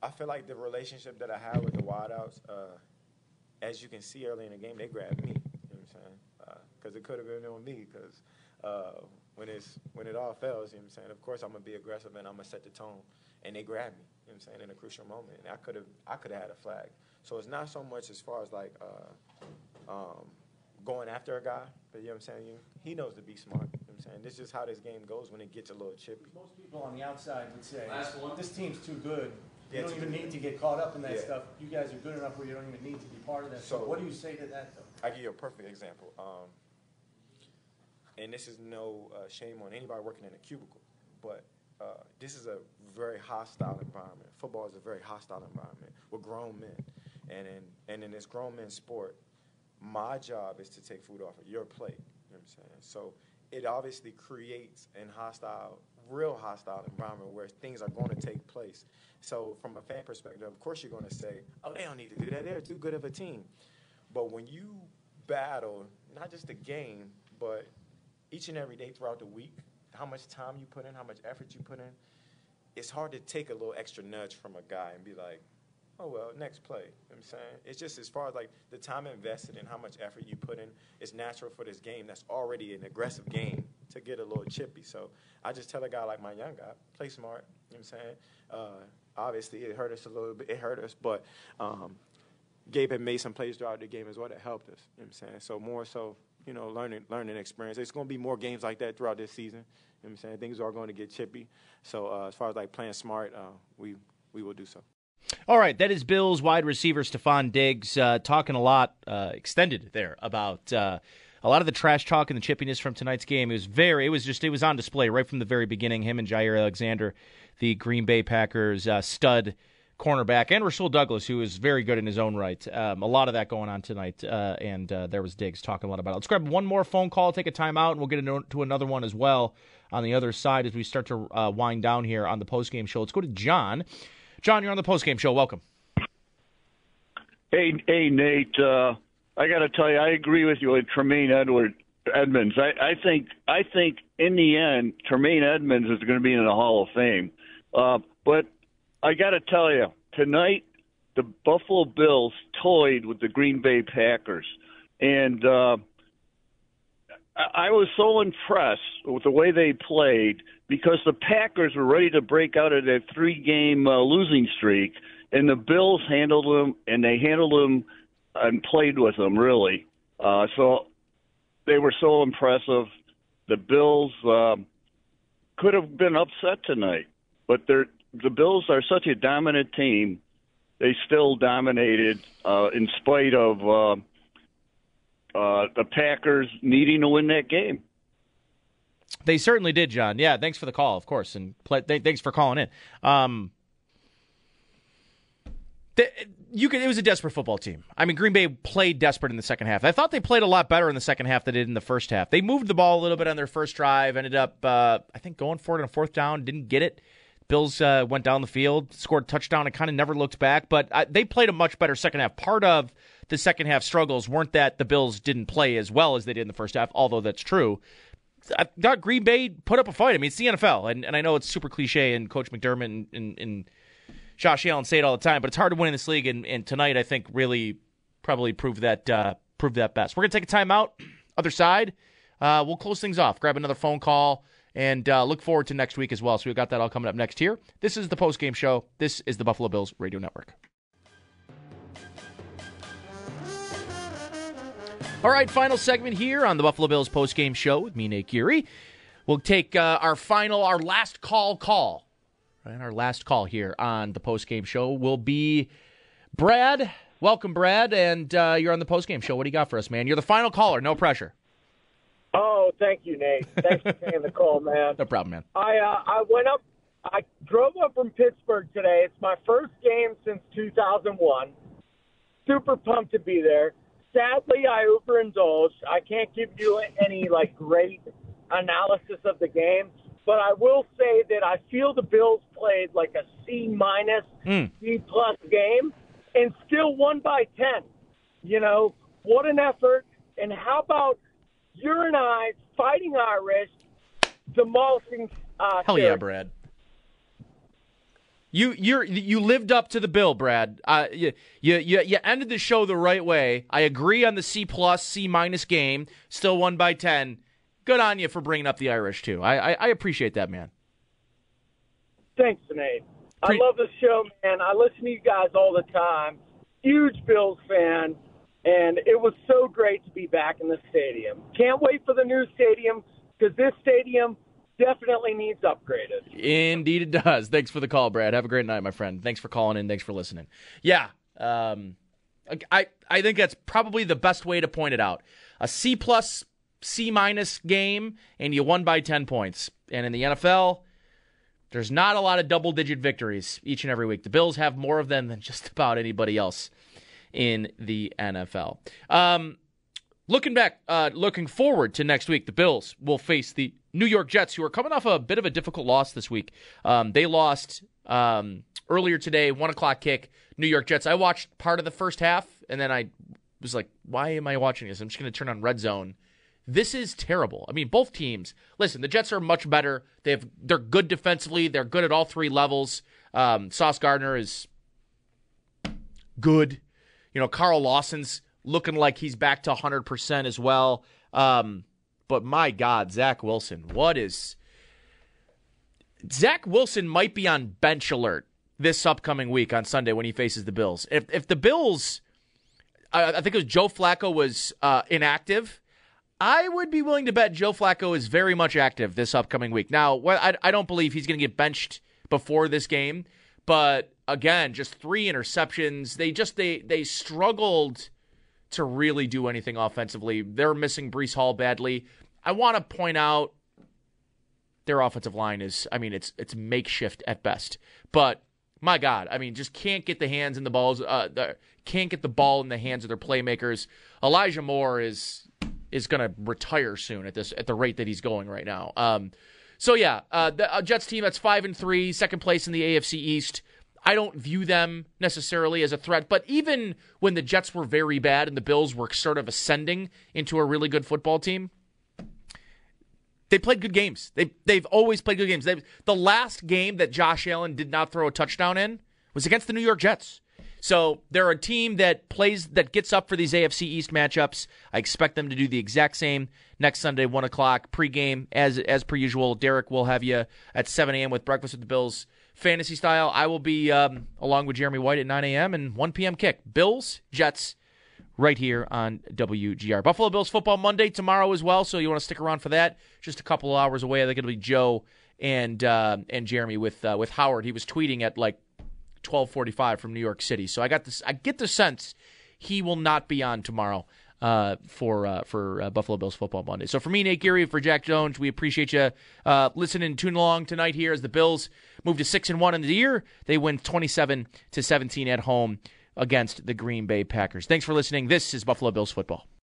I feel like the relationship that I have with the wideouts, uh, as you can see early in the game, they grabbed me. You know what I'm saying? Because it could have been on me. Because uh, when it's when it all fails, you know what I'm saying. Of course, I'm gonna be aggressive and I'm gonna set the tone. And they grabbed me. You know what I'm saying? In a crucial moment, and I could have I could have had a flag. So it's not so much as far as like uh, um, going after a guy, but you know what I'm saying. You, he knows to be smart. You know what I'm saying. This is how this game goes when it gets a little chippy. Most people on the outside would say, Last one. this team's too good. You Yeah, don't even good. need to get caught up in that Yeah. stuff. You guys are good enough where you don't even need to be part of that. So So- what do you say to that, though? I give you a perfect example. Um, and this is no uh, shame on anybody working in a cubicle, but uh, this is a very hostile environment. Football is a very hostile environment with grown men, and in and in this grown men sport, my job is to take food off of your plate. You know what I'm saying? So it obviously creates an hostile, real hostile environment where things are going to take place. So from a fan perspective, of course you're going to say, "Oh, they don't need to do that. They're too good of a team." But when you battle not just the game, but each and every day throughout the week, how much time you put in, how much effort you put in, it's hard to take a little extra nudge from a guy and be like, oh, well, next play. You know what I'm saying? It's just as far as like the time invested and how much effort you put in, it's natural for this game that's already an aggressive game to get a little chippy. So I just tell a guy like my young guy, play smart. You know what I'm saying? Uh, obviously, it hurt us a little bit. It hurt us, but um, Gabe had made some plays throughout the game as well that helped us. You know what I'm saying? So more so, you know, learning learning experience. It's going to be more games like that throughout this season. You know what I'm saying? Things are going to get chippy. So uh, as far as like playing smart, uh, we we will do so. All right, that is Bills wide receiver Stefon Diggs uh, talking a lot, uh, extended there about uh, a lot of the trash talk and the chippiness from tonight's game. It was very, it was just, it was on display right from the very beginning. Him and Jaire Alexander, the Green Bay Packers uh, stud cornerback, and Rasul Douglas, who is very good in his own right. Um, a lot of that going on tonight, uh, and uh, there was Diggs talking a lot about it. Let's grab one more phone call, take a timeout, and we'll get into another one as well on the other side as we start to uh, wind down here on the postgame show. Let's go to John. John, you're on the postgame show. Welcome. Hey, hey, Nate. Uh, I got to tell you, I agree with you with Tremaine Edward Edmunds. I, I think, I think in the end, Tremaine Edmunds is going to be in the Hall of Fame. Uh, but I got to tell you, tonight the Buffalo Bills toyed with the Green Bay Packers, and uh, I was so impressed with the way they played because the Packers were ready to break out of their three-game uh, losing streak, and the Bills handled them, and they handled them and played with them really. Uh, so they were so impressive. The Bills um, could have been upset tonight, but they're the Bills are such a dominant team. They still dominated uh, in spite of uh, uh, the Packers needing to win that game. They certainly did, John. Yeah, thanks for the call, of course, and play, th- thanks for calling in. Um, the, you could, it was a desperate football team. I mean, Green Bay played desperate in the second half. I thought they played a lot better in the second half than they did in the first half. They moved the ball a little bit on their first drive, ended up, uh, I think, going for it on fourth down, didn't get it. Bills uh, went down the field, scored a touchdown, and kind of never looked back. But uh, they played a much better second half. Part of the second half struggles weren't that the Bills didn't play as well as they did in the first half, although that's true. I thought Green Bay put up a fight. I mean, it's the NFL, and, and I know it's super cliche, and Coach McDermott and, and, and Josh Allen say it all the time, but it's hard to win in this league. And, and tonight, I think, really probably proved that uh, proved that best. We're gonna take a timeout. Other side, uh, we'll close things off. Grab another phone call and uh, look forward to next week as well. So we've got that all coming up next here. This is the post game show. This is the Buffalo Bills Radio Network. All right, final segment here on the Buffalo Bills post game show with me, Nate Geary. We'll take uh, our final, our last call call. Right, our last call here on the post game show will be Brad. Welcome, Brad, and uh, you're on the post game show. What do you got for us, man? You're the final caller. No pressure. Oh, thank you, Nate. Thanks for taking the call, man. No problem, man. I uh, I went up. I drove up from Pittsburgh today. It's my first game since 2001. Super pumped to be there. Sadly, I overindulged. I can't give you any like great analysis of the game, but I will say that I feel the Bills played like a C minus, Mm. C plus game, and still won by ten. You know what an effort! And how about you and I fighting Irish, demolishing? Uh, Hell yeah, Brad. You you you lived up to the bill, Brad. Uh, you, you you ended the show the right way. I agree on the C plus C minus game. Still won by ten. Good on you for bringing up the Irish too. I I, I appreciate that, man. Thanks, Nate. I love the show, man. I listen to you guys all the time. Huge Bills fan, and it was so great to be back in the stadium. Can't wait for the new stadium because this stadium definitely needs upgraded. Indeed, it does. Thanks for the call, Brad. Have a great night, my friend. Thanks for calling in. Thanks for listening. Yeah, um, I I think that's probably the best way to point it out. A C plus, C minus game, and you won by ten points. And in the NFL, there's not a lot of double digit victories each and every week. The Bills have more of them than just about anybody else in the NFL. Um, looking back, uh, looking forward to next week, the Bills will face the New York Jets, who are coming off a bit of a difficult loss this week. Um, they lost um, earlier today, one o'clock kick. New York Jets. I watched part of the first half, and then I was like, "Why am I watching this? I'm just going to turn on Red Zone." This is terrible. I mean, both teams. Listen, the Jets are much better. They have they're good defensively. They're good at all three levels. Um, Sauce Gardner is good. You know, Carl Lawson's looking like he's back to 100% as well. Um, but my God, Zach Wilson, what is. Zach Wilson might be on bench alert this upcoming week on Sunday when he faces the Bills. If, if the Bills, I, I think it was Joe Flacco was uh, inactive. I would be willing to bet Joe Flacco is very much active this upcoming week. Now, I, I don't believe he's going to get benched before this game, but again, just three interceptions. They just they they struggled to really do anything offensively. They're missing Breece Hall badly. I want to point out their offensive line is I mean it's it's makeshift at best. But my God, I mean just can't get the hands in the balls uh the, can't get the ball in the hands of their playmakers. Elijah Moore is is going to retire soon at this at the rate that he's going right now. Um so yeah, uh, the uh, Jets team that's 5 and 3, second place in the AFC East. I don't view them necessarily as a threat, but even when the Jets were very bad and the Bills were sort of ascending into a really good football team, they played good games. They they've always played good games. They've, the last game that Josh Allen did not throw a touchdown in was against the New York Jets. So they're a team that plays that gets up for these AFC East matchups. I expect them to do the exact same next Sunday, one o'clock pregame as as per usual. Derek will have you at seven a.m. with breakfast with the Bills fantasy style. I will be um, along with Jeremy White at nine a.m. and one p.m. kick. Bills Jets right here on WGR. Buffalo Bills football Monday tomorrow as well. So you want to stick around for that? Just a couple of hours away. I think it'll be Joe and uh, and Jeremy with uh, with Howard. He was tweeting at like 12:45 from New York City. So I got this. I get the sense he will not be on tomorrow uh, for uh, for uh, Buffalo Bills football Monday. So for me, Nate Geary, for Jack Jones, we appreciate you uh, listening, tuning along tonight here as the Bills move to six and one in the year. They win 27 to 17 at home against the Green Bay Packers. Thanks for listening. This is Buffalo Bills football.